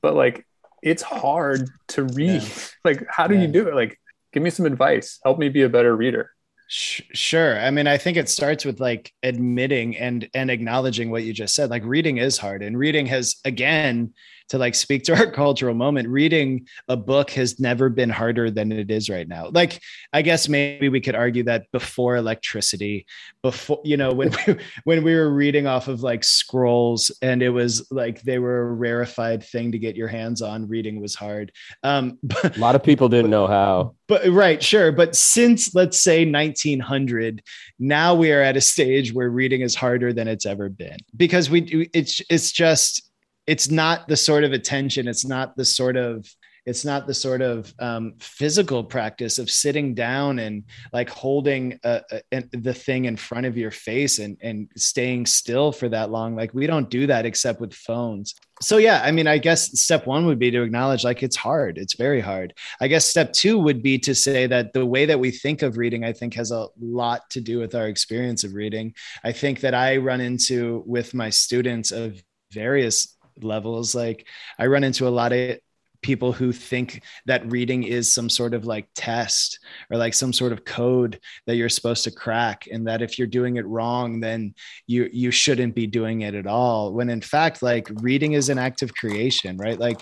but like it's hard to read. Yeah. Like, how do yeah. you do it? Like, give me some advice. Help me be a better reader. Sure. I mean, I think it starts with like admitting and and acknowledging what you just said. Like reading is hard and reading has again to like speak to our cultural moment, reading a book has never been harder than it is right now. Like, I guess maybe we could argue that before electricity, before, you know, when we, when we were reading off of like scrolls and it was like they were a rarefied thing to get your hands on, reading was hard. Um, but, a lot of people didn't know how. But right, sure. But since let's say 1900, now we are at a stage where reading is harder than it's ever been because we, it's, it's just, it's not the sort of attention it's not the sort of it's not the sort of um, physical practice of sitting down and like holding a, a, the thing in front of your face and, and staying still for that long. Like we don't do that except with phones. So yeah, I mean, I guess step one would be to acknowledge like it's hard. It's very hard. I guess step two would be to say that the way that we think of reading, I think, has a lot to do with our experience of reading. I think that I run into with my students of various levels like i run into a lot of people who think that reading is some sort of like test or like some sort of code that you're supposed to crack and that if you're doing it wrong then you you shouldn't be doing it at all when in fact like reading is an act of creation right? Like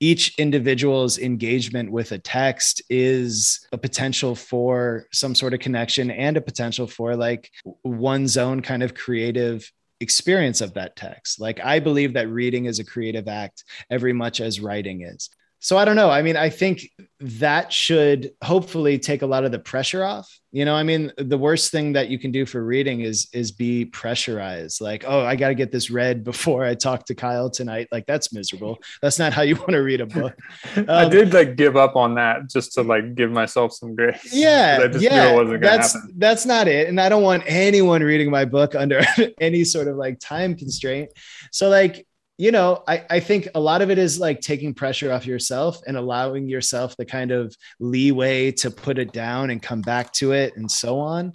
each individual's engagement with a text is a potential for some sort of connection and a potential for like one's own kind of creative experience of that text. Like I believe that reading is a creative act every much as writing is so I don't know. I mean, I think that should hopefully take a lot of the pressure off. You know, I mean, the worst thing that you can do for reading is is be pressurized. Like, oh, I got to get this read before I talk to Kyle tonight. Like, that's miserable. That's not how you want to read a book. Um, I did like give up on that just to like give myself some grace. Yeah, yeah. that's happen. that's not it. And I don't want anyone reading my book under any sort of like time constraint. So like you know, I, I think a lot of it is like taking pressure off yourself and allowing yourself the kind of leeway to put it down and come back to it and so on.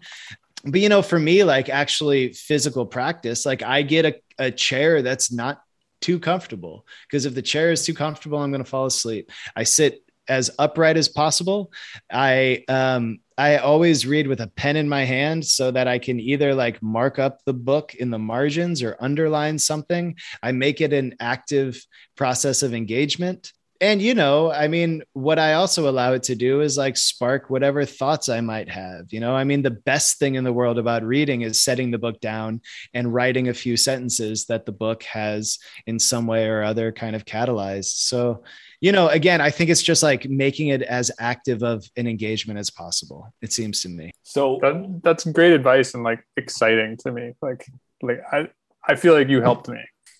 But, you know, for me, like actually physical practice, like I get a, a chair that's not too comfortable because if the chair is too comfortable, I'm going to fall asleep. I sit as upright as possible. I um, I always read with a pen in my hand so that I can either like mark up the book in the margins or underline something. I make it an active process of engagement. And, you know, I mean, what I also allow it to do is like spark whatever thoughts I might have. You know, I mean, the best thing in the world about reading is setting the book down and writing a few sentences that the book has in some way or other kind of catalyzed. So, you know, again, I think it's just like making it as active of an engagement as possible. It seems to me. So That, that's great advice and like exciting to me. Like, like I, I feel like you helped me.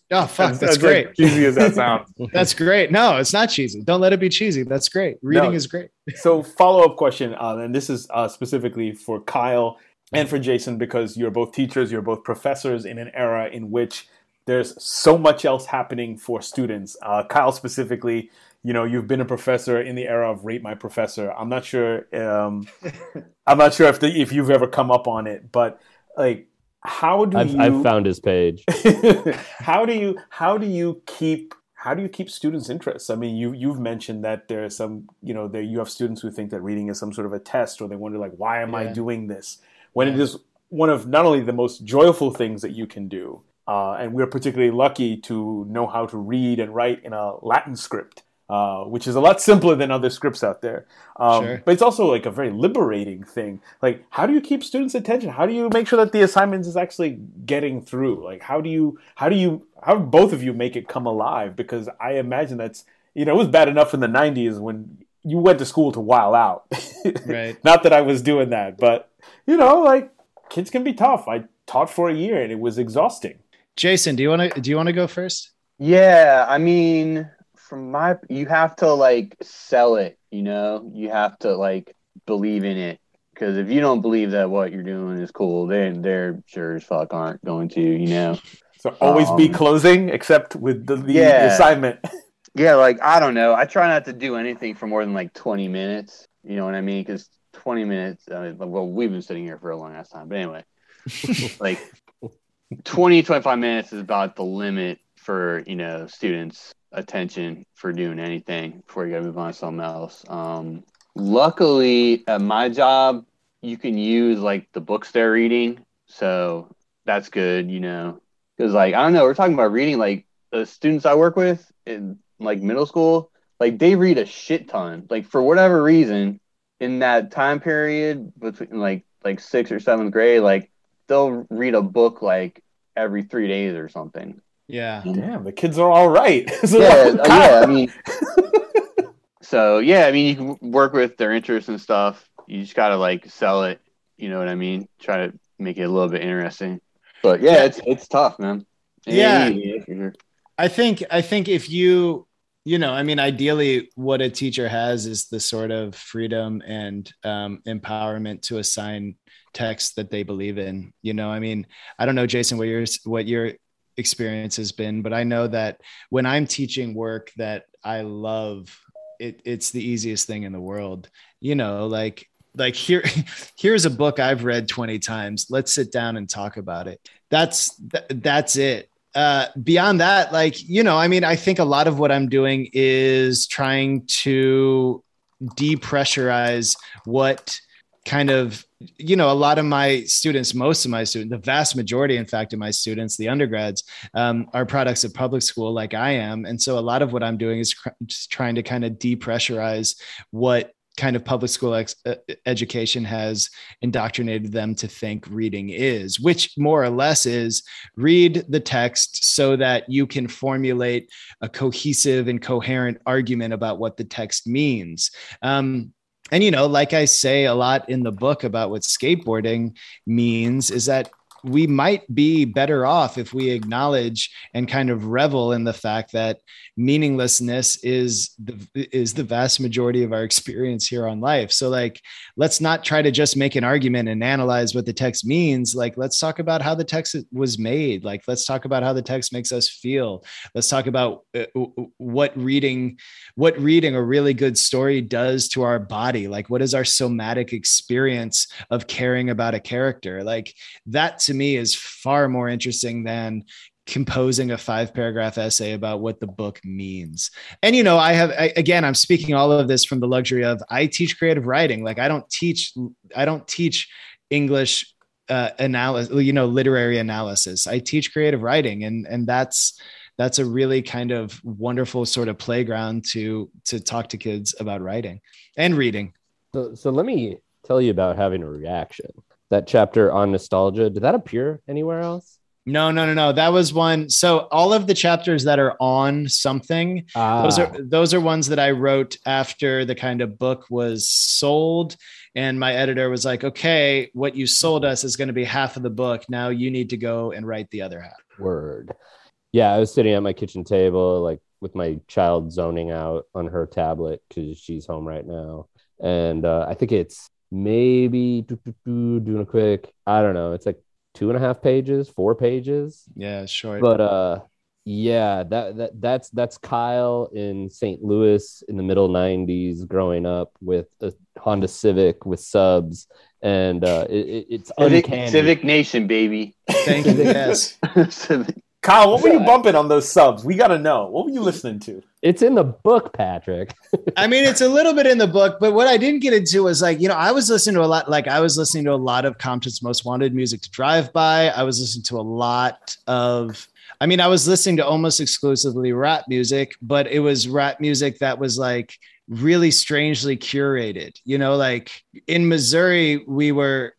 Oh, fuck. As- That's as, like, great. cheesy as that sounds. That's great. No, it's not cheesy. Don't let it be cheesy. That's great. Reading No. is great. so follow up question, uh, and this is uh, specifically for Kyle and for Jason because you're both teachers, you're both professors in an era in which there's so much else happening for students. Uh, Kyle specifically, you know, you've been a professor in the era of Rate My Professor. I'm not sure. Um, I'm not sure if the, if you've ever come up on it, but like, how do I've, you? I've found his page. how do you how do you keep how do you keep students' interest? I mean, you you've mentioned that there are some you know there you have students who think that reading is some sort of a test, or they wonder like, why am I doing this? When it is one of not only the most joyful things that you can do, uh, and we're particularly lucky to know how to read and write in a Latin script. Uh, which is a lot simpler than other scripts out there. Um, Sure. But it's also like a very liberating thing. Like, how do you keep students' attention? How do you make sure that the assignment is actually getting through? Like, how do you, how do you, how do both of you make it come alive? Because I imagine that's, you know, it was bad enough in the '90s when you went to school to while out. Right. Not that I was doing that, but you know, like kids can be tough. I taught for a year and it was exhausting. Jason, do you want to do you want to go first? Yeah, I mean, from my, you have to like sell it. You know, you have to like believe in it. Because if you don't believe that what you're doing is cool, then they're sure as fuck aren't going to. You know. So always be Um, closing, except with the, the Yeah. assignment. Yeah, like I don't know. I try not to do anything for more than like 20 minutes. You know what I mean? Because 20 minutes. I mean, well, we've been sitting here for a long ass time, but anyway, like 20, 25 minutes is about the limit for you know students' attention for doing anything before you got to move on to something else. Um, luckily, at my job, you can use like the books they're reading, so that's good. You know, because like I don't know, we're talking about reading. Like the students I work with in like middle school, like they read a shit ton. Like for whatever reason, in that time period between like like sixth or seventh grade, like they'll read a book like every three days or something. Yeah. Damn, the kids are all right. So Yeah, uh, yeah. I mean, so yeah, I mean, you can work with their interests and stuff. You just gotta like sell it. You know what I mean? Try to make it a little bit interesting. But yeah, it's it's tough, man. It Yeah. sure. I think I think if you you know I mean ideally what a teacher has is the sort of freedom and um, empowerment to assign text that they believe in. You know I mean I don't know Jason what your what your experience has been, but I know that when I'm teaching work that I love, it, it's the easiest thing in the world. You know like like here here's a book I've read 20 times. Let's sit down and talk about it. That's th- that's it uh, beyond that, like, you know, I mean, I think a lot of what I'm doing is trying to depressurize what kind of, you know, a lot of my students, most of my students, the vast majority, in fact, of my students, the undergrads, um, are products of public school like I am. And so a lot of what I'm doing is cr- just trying to kind of depressurize what kind of public school ex- education has indoctrinated them to think reading is, which more or less is read the text so that you can formulate a cohesive and coherent argument about what the text means. Um, and, you know, like I say a lot in the book about what skateboarding means, is that we might be better off if we acknowledge and kind of revel in the fact that meaninglessness is the is the vast majority of our experience here on life. So like let's not try to just make an argument and analyze what the text means. Like let's talk about how the text was made. Like let's talk about how the text makes us feel. Let's talk about uh, what reading what reading a really good story does to our body. Like what is our somatic experience of caring about a character? Like that to me is far more interesting than composing a five paragraph essay about what the book means. And, you know, I have, I, again, I'm speaking all of this from the luxury of I teach creative writing. Like I don't teach, I don't teach English uh, analysis, you know, literary analysis. I teach creative writing and, and that's, that's a really kind of wonderful sort of playground to, to talk to kids about writing and reading. So, so let me tell you about having a reaction. That chapter on nostalgia, did that appear anywhere else? No, no, no, no. That was one. So all of the chapters that are on something, ah. those are those are ones that I wrote after the kind of book was sold. And my editor was like, okay, what you sold us is going to be half of the book. Now you need to go and write the other half. Word. Yeah, I was sitting at my kitchen table, like with my child zoning out on her tablet because she's home right now. And uh, I think it's maybe doing a quick, I don't know, it's like two and a half pages, four pages. Yeah, sure. But uh yeah, that, that that's that's Kyle in St. Louis in the middle 90s growing up with a Honda Civic with subs and uh it, it's Civic, uncanny. Civic Nation baby. Thank you. yes. Civic. Kyle, what were you bumping on those subs? We got to know. What were you listening to? It's in the book, Patrick. I mean, it's a little bit in the book, but what I didn't get into was like, you know, I was listening to a lot, like, I was listening to a lot of Compton's Most Wanted music to drive by. I was listening to a lot of, I mean, I was listening to almost exclusively rap music, but it was rap music that was like, really strangely curated. You know, like in Missouri, we were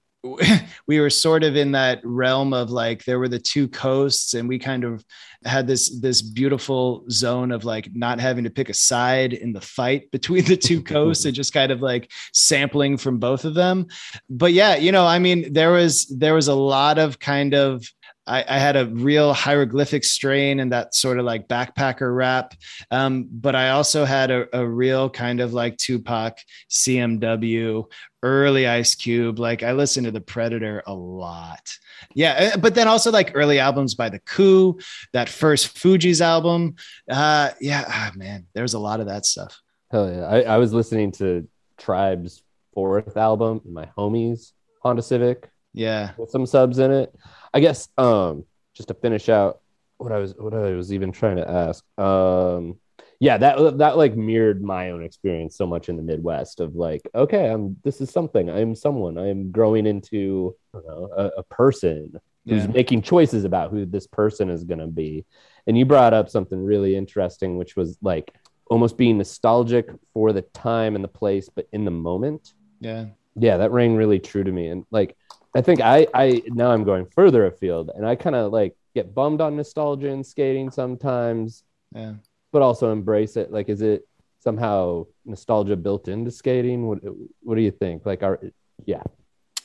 we were sort of in that realm of like there were the two coasts and we kind of had this this beautiful zone of like not having to pick a side in the fight between the two coasts and just kind of like sampling from both of them. But yeah you know i mean there was there was a lot of kind of I, I, had a real hieroglyphic strain and that sort of like backpacker rap. Um, but I also had a, a, real kind of like Tupac, CMW, early Ice Cube. Like I listened to The Predator a lot. Yeah. Eh, but then also like early albums by The Coup, that first Fugees album. Uh, yeah, oh, man, there's a lot of that stuff. Hell yeah. I, I was listening to Tribe's fourth album, my homies Honda Civic. Yeah. With some subs in it. I guess um just to finish out what I was what I was even trying to ask. Um yeah, that that like mirrored my own experience so much in the Midwest of like, okay, I'm this is something. I'm someone. I'm growing into know, a, a, person who's yeah. making choices about who this person is going to be. And you brought up something really interesting, which was like almost being nostalgic for the time and the place, but in the moment. Yeah. Yeah, that rang really true to me. And like, I think I, I now I'm going further afield, and I kind of like get bummed on nostalgia and skating sometimes. Yeah but also embrace it? Like, is it somehow nostalgia built into skating? What What do you think? Like, are yeah.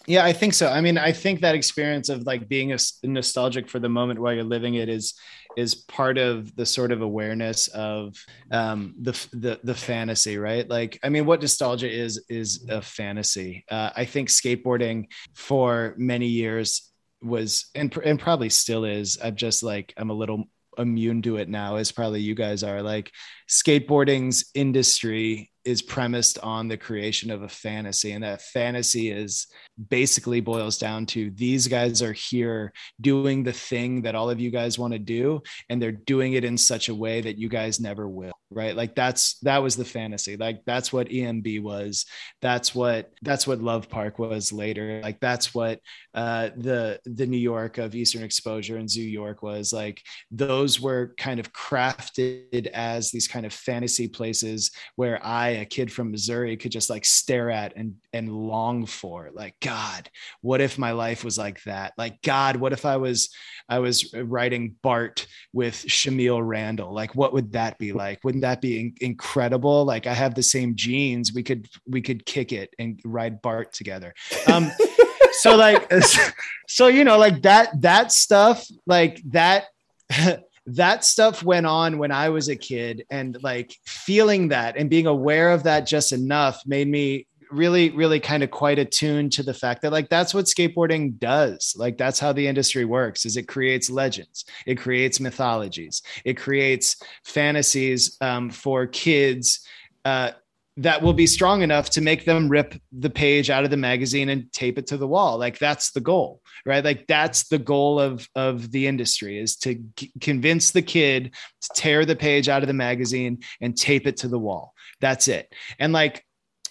Yeah, I think so. I mean, I think that experience of like being a nostalgic for the moment while you're living it is is part of the sort of awareness of um, the, the the fantasy, right? Like, I mean, what nostalgia is is a fantasy. Uh, I think skateboarding for many years was and and probably still is. I'm just like I'm a little immune to it now as probably you guys are like skateboarding's industry is premised on the creation of a fantasy and that fantasy is basically boils down to these guys are here doing the thing that all of you guys want to do and they're doing it in such a way that you guys never will right? Like that's that was the fantasy. Like that's what emb was. That's what that's what love park was later. Like that's what uh the the new york of eastern exposure and zoo york was. Like those were kind of crafted as these kind of fantasy places where i a kid from missouri could just like stare at and and long for like god what if my life was like that? Like god what if i was i was writing bart with shamil randall? Like what would that be like? Wouldn't that be in- incredible? Like i have the same genes. We could we could kick it and ride bart together. Um so like so you know like that that stuff like that that stuff went on when I was a kid and like feeling that and being aware of that just enough made me really really kind of quite attuned to the fact that like that's what skateboarding does. Like that's how the industry works is it creates legends it creates mythologies it creates fantasies um, for kids uh, that will be strong enough to make them rip the page out of the magazine and tape it to the wall. Like that's the goal right? Like that's the goal of of the industry is to c- convince the kid to tear the page out of the magazine and tape it to the wall. That's it. And like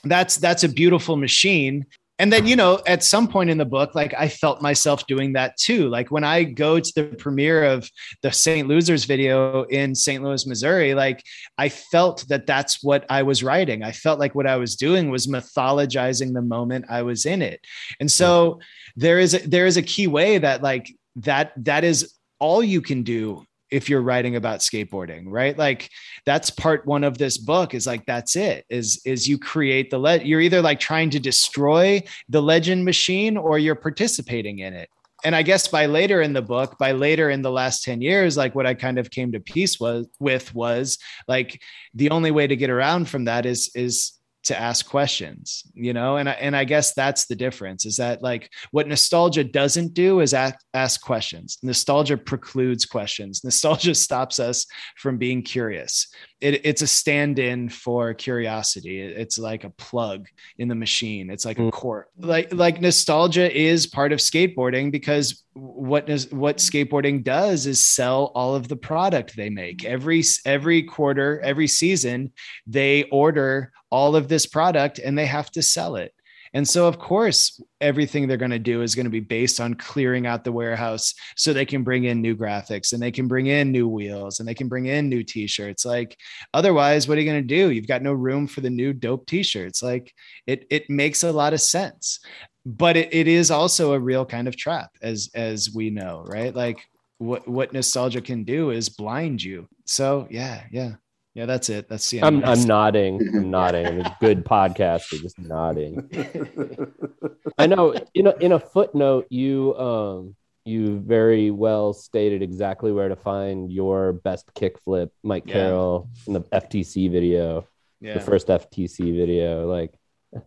that's that's a beautiful machine and then you know at some point in the book like i felt myself doing that too. Like when i go to the premiere of the st losers video in st louis missouri like i felt that that's what i was writing. I felt like what i was doing was mythologizing the moment i was in it. And so there is a, there is a key way that like that that is all you can do if you're writing about skateboarding right? Like that's part one of this book is like that's it is is you create the le- you're either like trying to destroy the legend machine or you're participating in it. And i guess by later in the book by later in the last 10 years like what i kind of came to peace was with was like the only way to get around from that is is to ask questions you know? And I, and I guess that's the difference is that like what nostalgia doesn't do is ask, ask questions. Nostalgia precludes questions. Nostalgia stops us from being curious it, it's a stand-in for curiosity. It's like a plug in the machine. It's like a mm. core like like nostalgia is part of skateboarding because what does what skateboarding does is sell all of the product they make. Mm. Every every quarter every season they order all of this product and they have to sell it and so, of course, everything they're going to do is going to be based on clearing out the warehouse so they can bring in new graphics and they can bring in new wheels and they can bring in new t shirts. Like, otherwise, what are you going to do? You've got no room for the new dope t shirts. Like, it, it makes a lot of sense. But it, it is also a real kind of trap, as as we know, right? Like what what nostalgia can do is blind you. So yeah, yeah. Yeah, that's it. That's the I'm, I'm nodding. I'm nodding. I'm a good podcaster, just nodding. I know. In a in a footnote, you um you very well stated exactly where to find your best kickflip, Mike Yeah. Carroll, in the FTC video, yeah. the first FTC video. Like,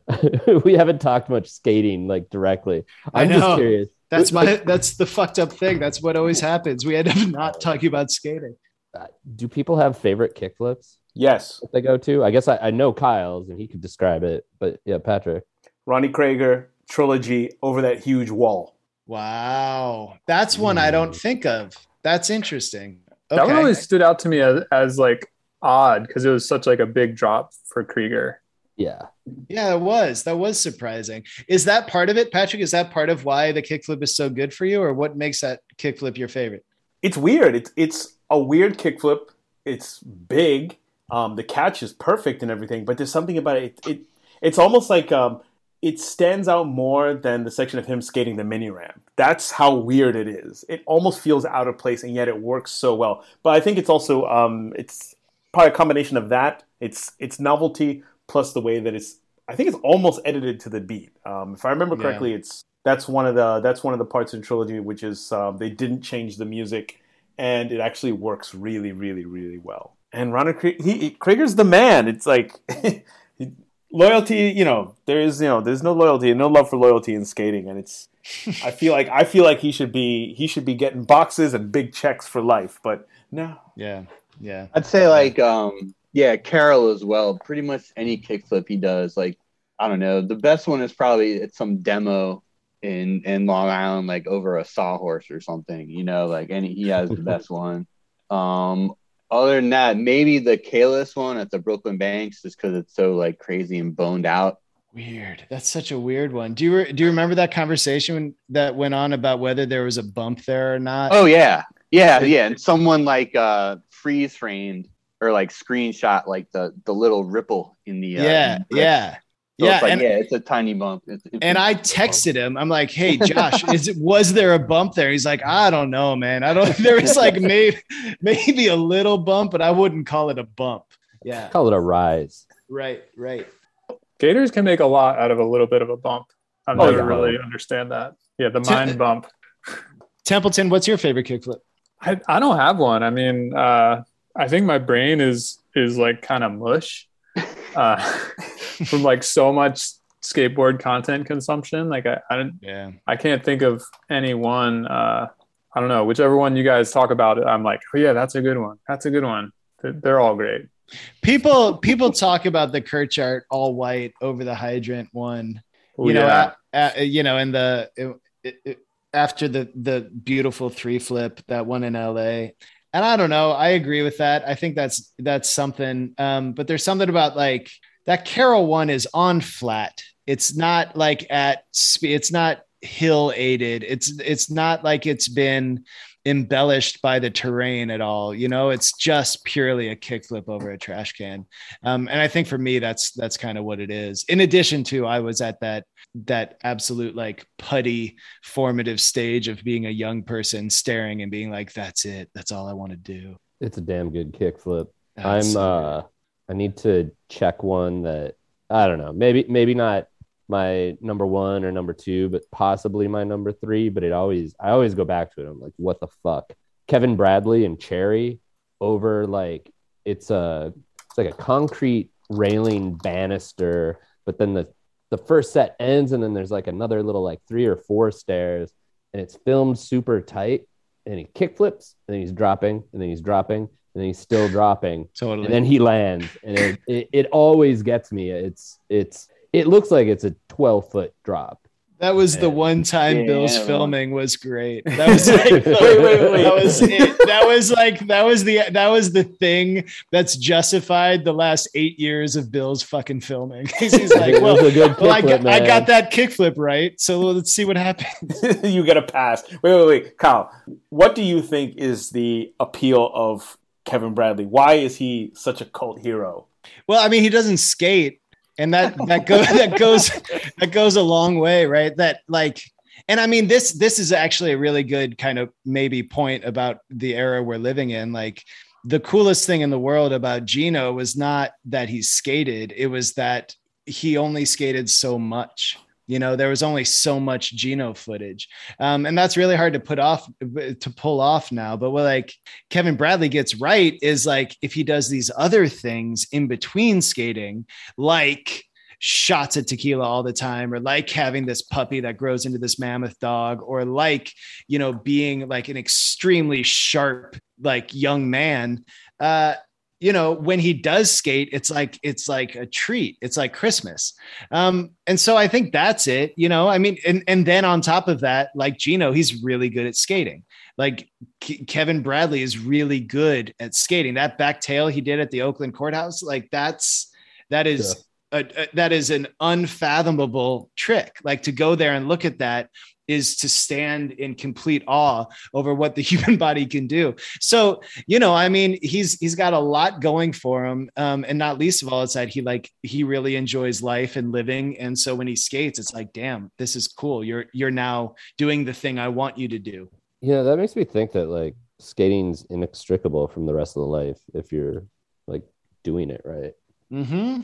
we haven't talked much skating like directly. I I'm know. just curious. That's my that's the fucked up thing. That's what always happens. We end up not talking about skating. Uh, Do people have favorite kickflips Yes, that they go to? I guess I, I know Kyle's and he could describe it, but yeah, Patrick. Ronnie Creager trilogy over that huge wall. Wow. That's one I don't think of. That's interesting. Okay. That one always stood out to me as, as like odd because it was such like a big drop for Creager. Yeah. yeah, it was. That was surprising. Is that part of it, Patrick? Is that part of why the kickflip is so good for you, or what makes that kickflip your favorite? It's weird. It's it's a weird kickflip. It's big. Um, the catch is perfect and everything, but there's something about it. It, it it's almost like um, it stands out more than the section of him skating the mini ramp. That's how weird it is. It almost feels out of place, and yet it works so well. But I think it's also um, it's probably a combination of that. It's it's novelty plus the way that it's. I think it's almost edited to the beat. Um, if I remember Yeah. correctly, it's that's one of the that's one of the parts in trilogy which is um, they didn't change the music, and it actually works really, really, really well. And Ronald Kra- he, he Creager's the man. It's like loyalty. You know, there is you know there's no loyalty and no love for loyalty in skating, and it's. I feel like I feel like he should be he should be getting boxes and big checks for life, but no. Yeah, yeah. I'd say like um yeah, Carroll as well. Pretty much any kickflip he does, like I don't know. The best one is probably it's some demo in in Long Island, like over a sawhorse or something. You know, like and he has the best one. Um, other than that, maybe the Kalis one at the Brooklyn Banks, just because it's so like crazy and boned out. Weird. That's such a weird one. Do you re- do you remember that conversation that went on about whether there was a bump there or not? Oh yeah, yeah, yeah. And someone like uh freeze framed or like screenshot like the the little ripple in the uh, yeah, yeah, So yeah. it's like, and, yeah, it's a tiny bump. It's, it's and I texted him. I'm like, "Hey, Josh, is it was there a bump there?" He's like, "I don't know, man. I don't. There was like maybe maybe a little bump, but I wouldn't call it a bump." Yeah, Call it a rise. right, right. Gators can make a lot out of a little bit of a bump. I've Oh, never yeah. really understand that. Yeah, the T- mind bump. Templeton, what's your favorite kickflip? I, I don't have one. I mean, uh, I think my brain is is like kind of mush uh, from like so much skateboard content consumption. Like I, I, don't- Yeah, I can't think of any one. Uh, I don't know. Whichever one you guys talk about, I'm like, oh yeah, that's a good one. That's a good one. They're, they're all great. people people talk about the Kirchart all white over the hydrant one. Oh, you know, yeah. a- a- you know, in the it, it, it- after the the beautiful three flip that one in LA. And I don't know. I agree with that. I think that's that's something. Um, but there's something about like that Carroll one is on flat. It's not like at it's not hill aided. It's it's not like it's been embellished by the terrain at all. You know, it's just purely a kickflip over a trash can. Um, and I think for me, that's that's kind of what it is. In addition to, I was at that that absolute like putty formative stage of being a young person staring and being like, "That's it. That's all I want to do." It's a damn good kickflip. I'm so uh I need to check one that I don't know. Maybe maybe not my number one or number two, but possibly my number three. But it always I always go back to it. I'm like, what the fuck? Kevin Bradley and Cherry over like it's a it's like a concrete railing banister, but then the the first set ends and then there's like another little like three or four stairs and it's filmed super tight and he kick flips and then he's dropping and then he's dropping and he's still dropping totally. and then he lands and it, it, it always gets me it's it's it looks like it's a 12 foot drop That was the one time Yeah, Bill's yeah, well- filming was great. That was like, Wait, wait, wait. That was it. That was like that was the that was the thing that's justified the last eight years of Bill's fucking filming. He's, he's like, well, a good well I, got, I got that kickflip right. So let's see what happens. you get a pass. Wait, wait, wait, Kyle. What do you think is the appeal of Kevin Bradley? Why is he such a cult hero? Well, I mean, he doesn't skate, and that that goes that goes that goes a long way, right? That like, and I mean, this this is actually a really good kind of maybe point about the era we're living in. Like, the coolest thing in the world about Gino was not that he skated; it was that he only skated so much. You know, there was only so much Gino footage, um, and that's really hard to put off to pull off now. But what like Kevin Bradley gets right is like if he does these other things in between skating, like shots of tequila all the time, or like having this puppy that grows into this mammoth dog, or like, you know, being like an extremely sharp, like young man. Uh, you know, when he does skate, it's like it's like a treat. It's like Christmas. Um, and so I think that's it. You know, I mean, and and then on top of that, like Gino, he's really good at skating like Ke- Kevin Bradley is really good at skating. That back tail he did at the Oakland courthouse, like that's that is a, a- that is an unfathomable trick. Like to go there and look at that is to stand in complete awe over what the human body can do. So, you know, I mean, he's he's got a lot going for him. Um, and not least of all, it's that he like he really enjoys life and living. And so when he skates, it's like, damn, this is cool. You're you're now doing the thing I want you to do. yeah that makes me think that like skating's inextricable from the rest of the life if you're like doing it right hmm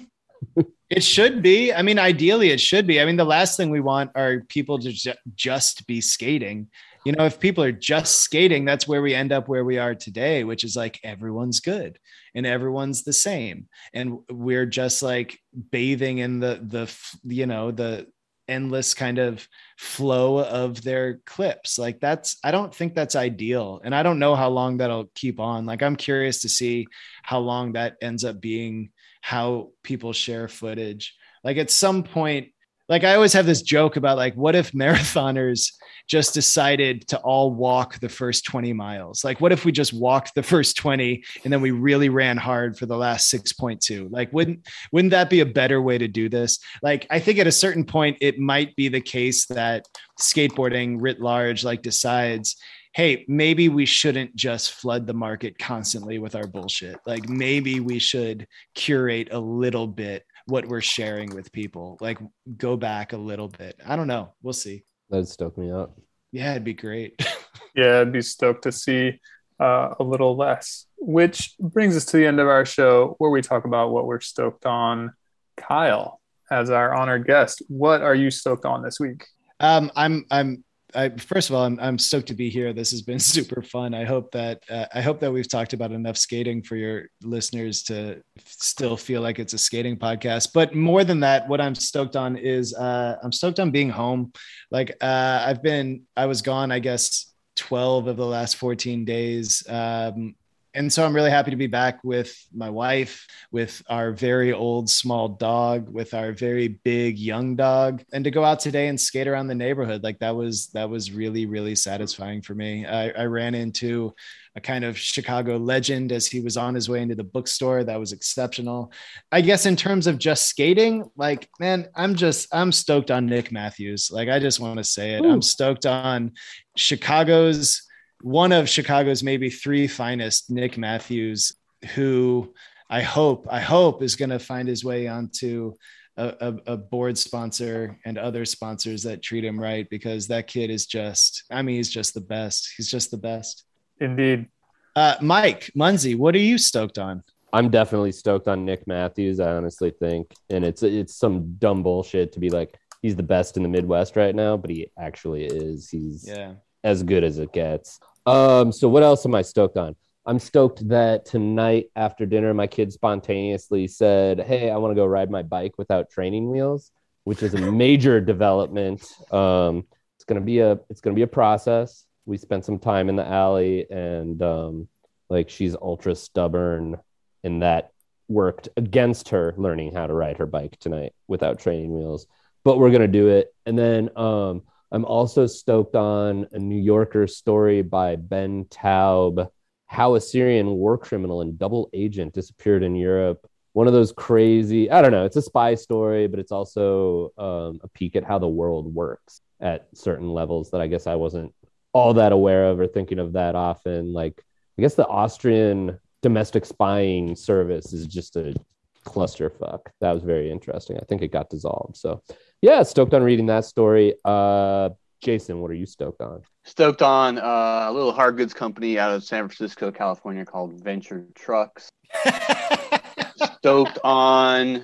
it should be. I mean, ideally, it should be. I mean, the last thing we want are people to ju- just be skating. You know, if people are just skating, that's where we end up where we are today, which is like everyone's good and everyone's the same, and we're just like bathing in the the you know the endless kind of flow of their clips like that's i don't think that's ideal and i don't know how long that'll keep on like i'm curious to see how long that ends up being how people share footage. Like at some point, like I always have this joke about like, what if marathoners just decided to all walk the first 20 miles? Like, what if we just walked the first 20 and then we really ran hard for the last 6.2? Like, wouldn't wouldn't that be a better way to do this? Like, I think at a certain point, it might be the case that skateboarding writ large like decides hey, maybe we shouldn't just flood the market constantly with our bullshit. Like maybe we should curate a little bit what we're sharing with people. Like go back a little bit. I don't know. We'll see. that'd stoke me up Yeah, it'd be great. Yeah, I'd be stoked to see uh, a little less. Which brings us to the end of our show where we talk about what we're stoked on. Kyle, as our honored guest, what are you stoked on this week? Um, I'm I'm I, first of all, I'm, I'm stoked to be here. This has been super fun. I hope that uh, I hope that we've talked about enough skating for your listeners to still feel like it's a skating podcast. But more than that, what I'm stoked on is uh, I'm stoked on being home. Like uh, I've been, I was gone, I guess, 12 of the last 14 days. Um, and so I'm really happy to be back with my wife, with our very old small dog, with our very big young dog, and to go out today and skate around the neighborhood. Like that was that was really really satisfying for me. I, I ran into a kind of Chicago legend as he was on his way into the bookstore. That was exceptional. I guess in terms of just skating, like man, I'm just I'm stoked on Nick Matthews. Like I just want to say it. Ooh. I'm stoked on Chicago's one of Chicago's maybe three finest, Nick Matthews, who I hope I hope is going to find his way onto a, a, a, board sponsor and other sponsors that treat him right because that kid is just I mean he's just the best. He's just the best. Indeed. Uh, Mike Munsey, what are you stoked on? I'm definitely stoked on Nick Matthews. I honestly think, and it's it's some dumb bullshit to be like he's the best in the Midwest right now, but he actually is. He's yeah. as good as it gets. Um, so what else am I stoked on? I'm stoked that tonight after dinner, my kid spontaneously said, Hey, I want to go ride my bike without training wheels, which is a major development. Um, it's gonna be a it's gonna be a process. We spent some time in the alley and um, like she's ultra stubborn and that worked against her learning how to ride her bike tonight without training wheels. But we're gonna do it. And then um I'm also stoked on a New Yorker story by Ben Taub how a Syrian war criminal and double agent disappeared in Europe. One of those crazy, I don't know, it's a spy story, but it's also um, a peek at how the world works at certain levels that I guess I wasn't all that aware of or thinking of that often. Like, I guess the Austrian domestic spying service is just a clusterfuck. That was very interesting. I think it got dissolved. So, yeah, stoked on reading that story. Uh, Jason, what are you stoked on? Stoked on uh, a little hard goods company out of San Francisco, California called Venture Trucks. stoked on,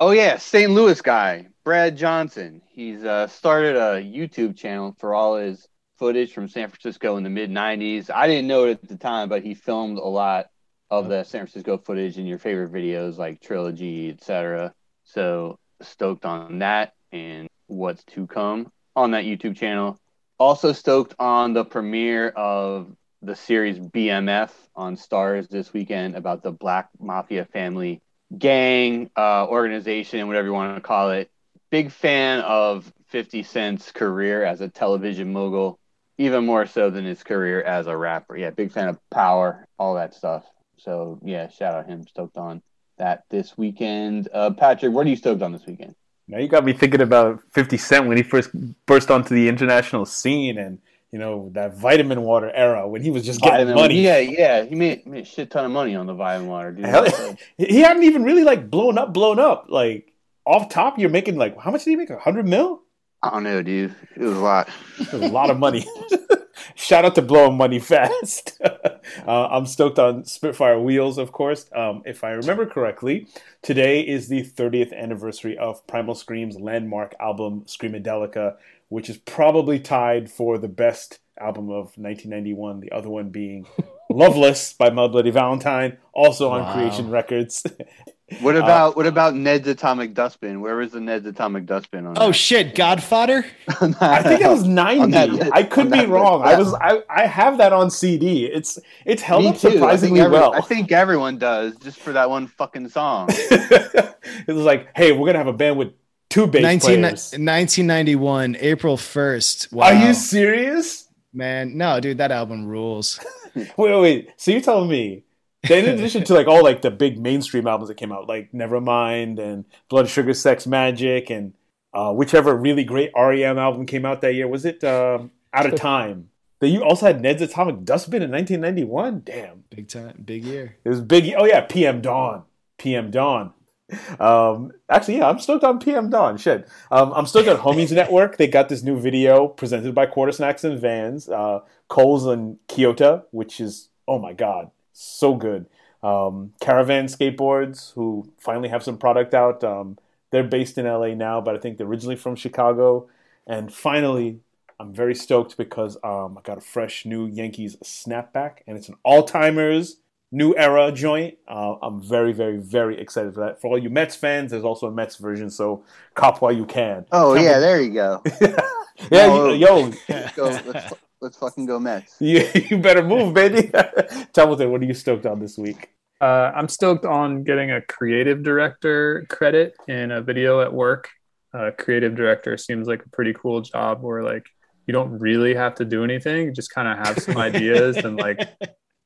oh yeah, St. Louis guy, Brad Johnson. He's uh, started a YouTube channel for all his footage from San Francisco in the mid 90s. I didn't know it at the time, but he filmed a lot of the San Francisco footage in your favorite videos like Trilogy, etc. So stoked on that and what's to come on that YouTube channel. Also stoked on the premiere of the series BMF on Starz this weekend about the Black Mafia family gang uh, organization, whatever you want to call it. Big fan of 50 Cent's career as a television mogul, even more so than his career as a rapper. Yeah, big fan of power, all that stuff. So yeah, shout out him. Stoked on that this weekend. Uh, Patrick, what are you stoked on this weekend? Now you got me thinking about 50 Cent when he first burst onto the international scene and you know that vitamin water era when he was just getting vitamin, money. Yeah, yeah, he made, made, a shit ton of money on the vitamin water. Dude. Hell, he hadn't even really like blown up, blown up. Like off top, you're making like how much did he make? A hundred mil? I don't know, dude. It was a lot. it was a lot of money. Shout out to blowing money fast. uh, I'm stoked on Spitfire Wheels, of course. Um, if I remember correctly, today is the 30th anniversary of Primal Scream's landmark album, Screamadelica, which is probably tied for the best album of 1991. The other one being Loveless by My Bloody Valentine, also on wow. Creation Records. What uh, about uh, what about Ned's Atomic Dustbin? Where was the Ned's Atomic Dustbin on? Oh that? shit, Godfather. I think it was ninety. I could be wrong. I was I, I have that on CD. It's it's held Me up surprisingly I every, well. I think everyone does just for that one fucking song. it was like, hey, we're gonna have a band with two bass 19, players. 1991, April first. Wow. Are you serious? Man, no, dude, that album rules. wait, wait, wait. So you're telling me in addition to like all like the big mainstream albums that came out, like Nevermind and Blood Sugar Sex Magik and uh, whichever really great REM album came out that year, was it um, Out of Time? That you also had Ned's Atomic Dustbin in 1991. Damn, big time, big year. It was big. Oh yeah, PM Dawn, PM Dawn. Um, actually, yeah, I'm stoked on PM Dawn. Shit, um, I'm stoked on Homies Network. They got this new video presented by Quartersnacks and Vans, uh, Coles and Kyoto, which is oh my god, so good. Um, Caravan Skateboards, who finally have some product out. Um, they're based in LA now, but I think they're originally from Chicago. And finally, I'm very stoked because um, I got a fresh new Yankees snapback, and it's an all timers new era joint. Uh, I'm very, very, very excited for that. For all you Mets fans, there's also a Mets version, so cop while you can. Oh, yeah, there you go. yeah, yo. yo. Go, let's, Let's fucking go Mets. You, you better move, baby. Templeton, what are you stoked on this week? Uh, I'm stoked on getting a creative director credit in a video at work. Uh, creative director seems like a pretty cool job where like you don't really have to do anything, you just kind of have some ideas and like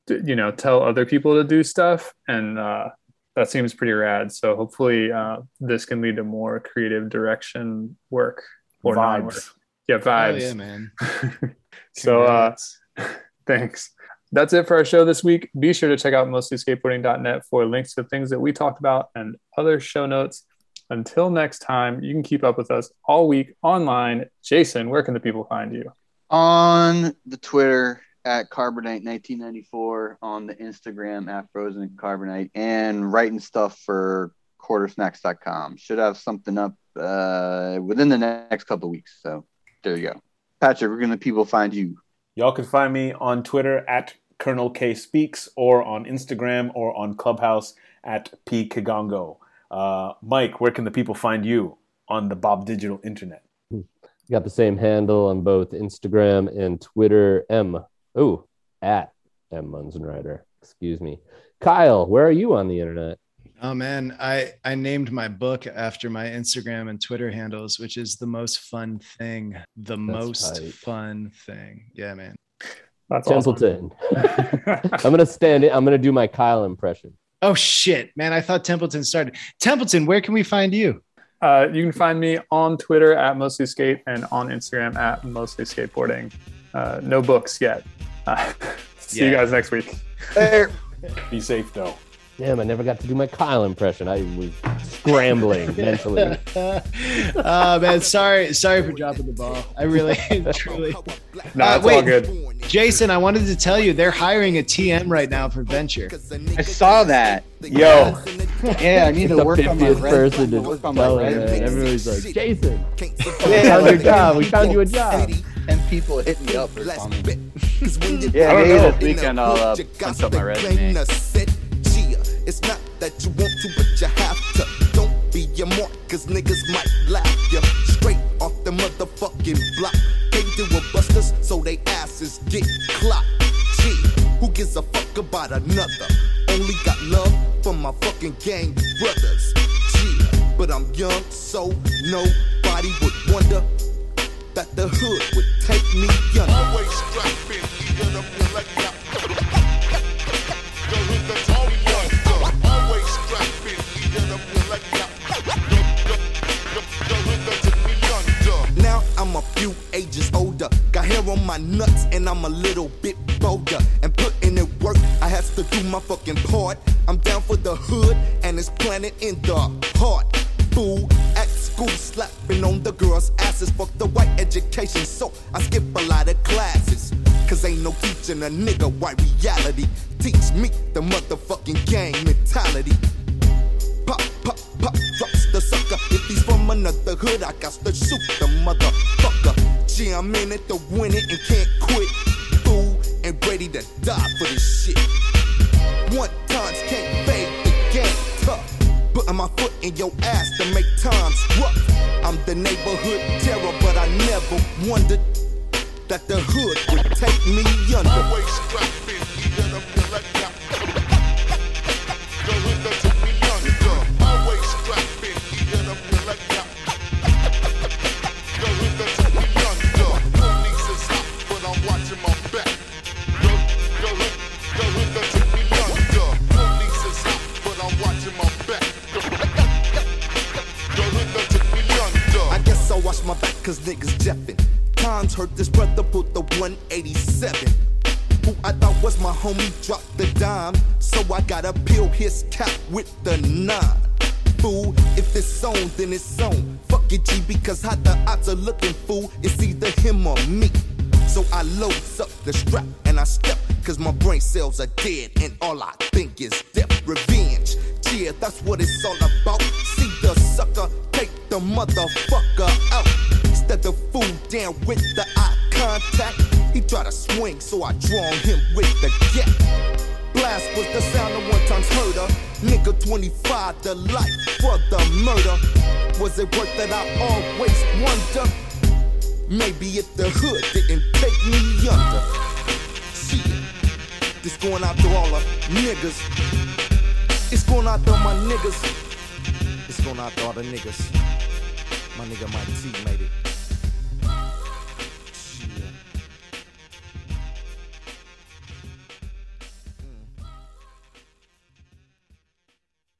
d- you know tell other people to do stuff, and uh, that seems pretty rad. So hopefully uh, this can lead to more creative direction work or non-work. Vibes. Yeah, Oh, vibes. yeah, man. so uh, Thanks. That's it for our show this week. Be sure to check out mostlyskateboarding.net for links to things that we talked about and other show notes. Until next time, you can keep up with us all week online. Jason, where can the people find you? On the Twitter at Carbonite 1994, on the Instagram at Frozen Carbonite, and writing stuff for quartersnacks.com. Should have something up uh, within the next couple of weeks. So there you go. Patrick, where can the people find you? Y'all can find me on Twitter at Colonel K Speaks or on Instagram or on Clubhouse at P Kigongo. Uh, Mike, where can the people find you on the Bob Digital Internet? Got the same handle on both Instagram and Twitter. M. Oh, at M Munzenrieder. Excuse me. Kyle, where are you on the internet? Oh man, I I named my book after my Instagram and Twitter handles, which is the most fun thing. The most tight. fun thing. Yeah, man. That's awesome. Templeton. I'm gonna stand it. I'm gonna do my Kyle impression. Oh shit, man! I thought Templeton started. Templeton, where can we find you? Uh, you can find me on Twitter at mostly skate and on Instagram at mostly skateboarding. Uh, no books yet. Uh, see you guys next week. Be safe, though. Damn, I never got to do my Kyle impression. I was scrambling mentally. oh man, sorry, sorry for dropping the ball. I really, truly. No, Uh, it's wait. all good. Jason, I wanted to tell you they're hiring a TM right now for Venture. I saw that. Yo, Yeah, I need to work on my 50th person to work on my tell him that. resume. Everybody's like, Jason, we found your job. We found you a job. and people hit me up or something. Yeah, I don't maybe know. this weekend I'll uh, punch up my resume. It's not that you want to, but you have to. Don't be your mark, cause niggas might laugh you. Straight off the motherfucking block. They do a busters, so they asses get clocked. Gee, who gives a fuck about another? Only got love for my fucking gang brothers. Gee, but I'm young, so nobody would wonder that the hood would take me yonder. Always strapping, get up your my nuts and I'm a little bit bolder. And putting in work, I have to do my fucking part. I'm down for the hood and it's planted in the heart. Fool at school slapping on the girls' asses. Fuck the white education, so I skip a lot of classes. Cause ain't no teaching a nigga white reality. Teach me the motherfucking gang mentality. Pop, pop, pop, drops the sucker. If he's from another hood, I got to shoot the motherfucker. Gee, I'm in it to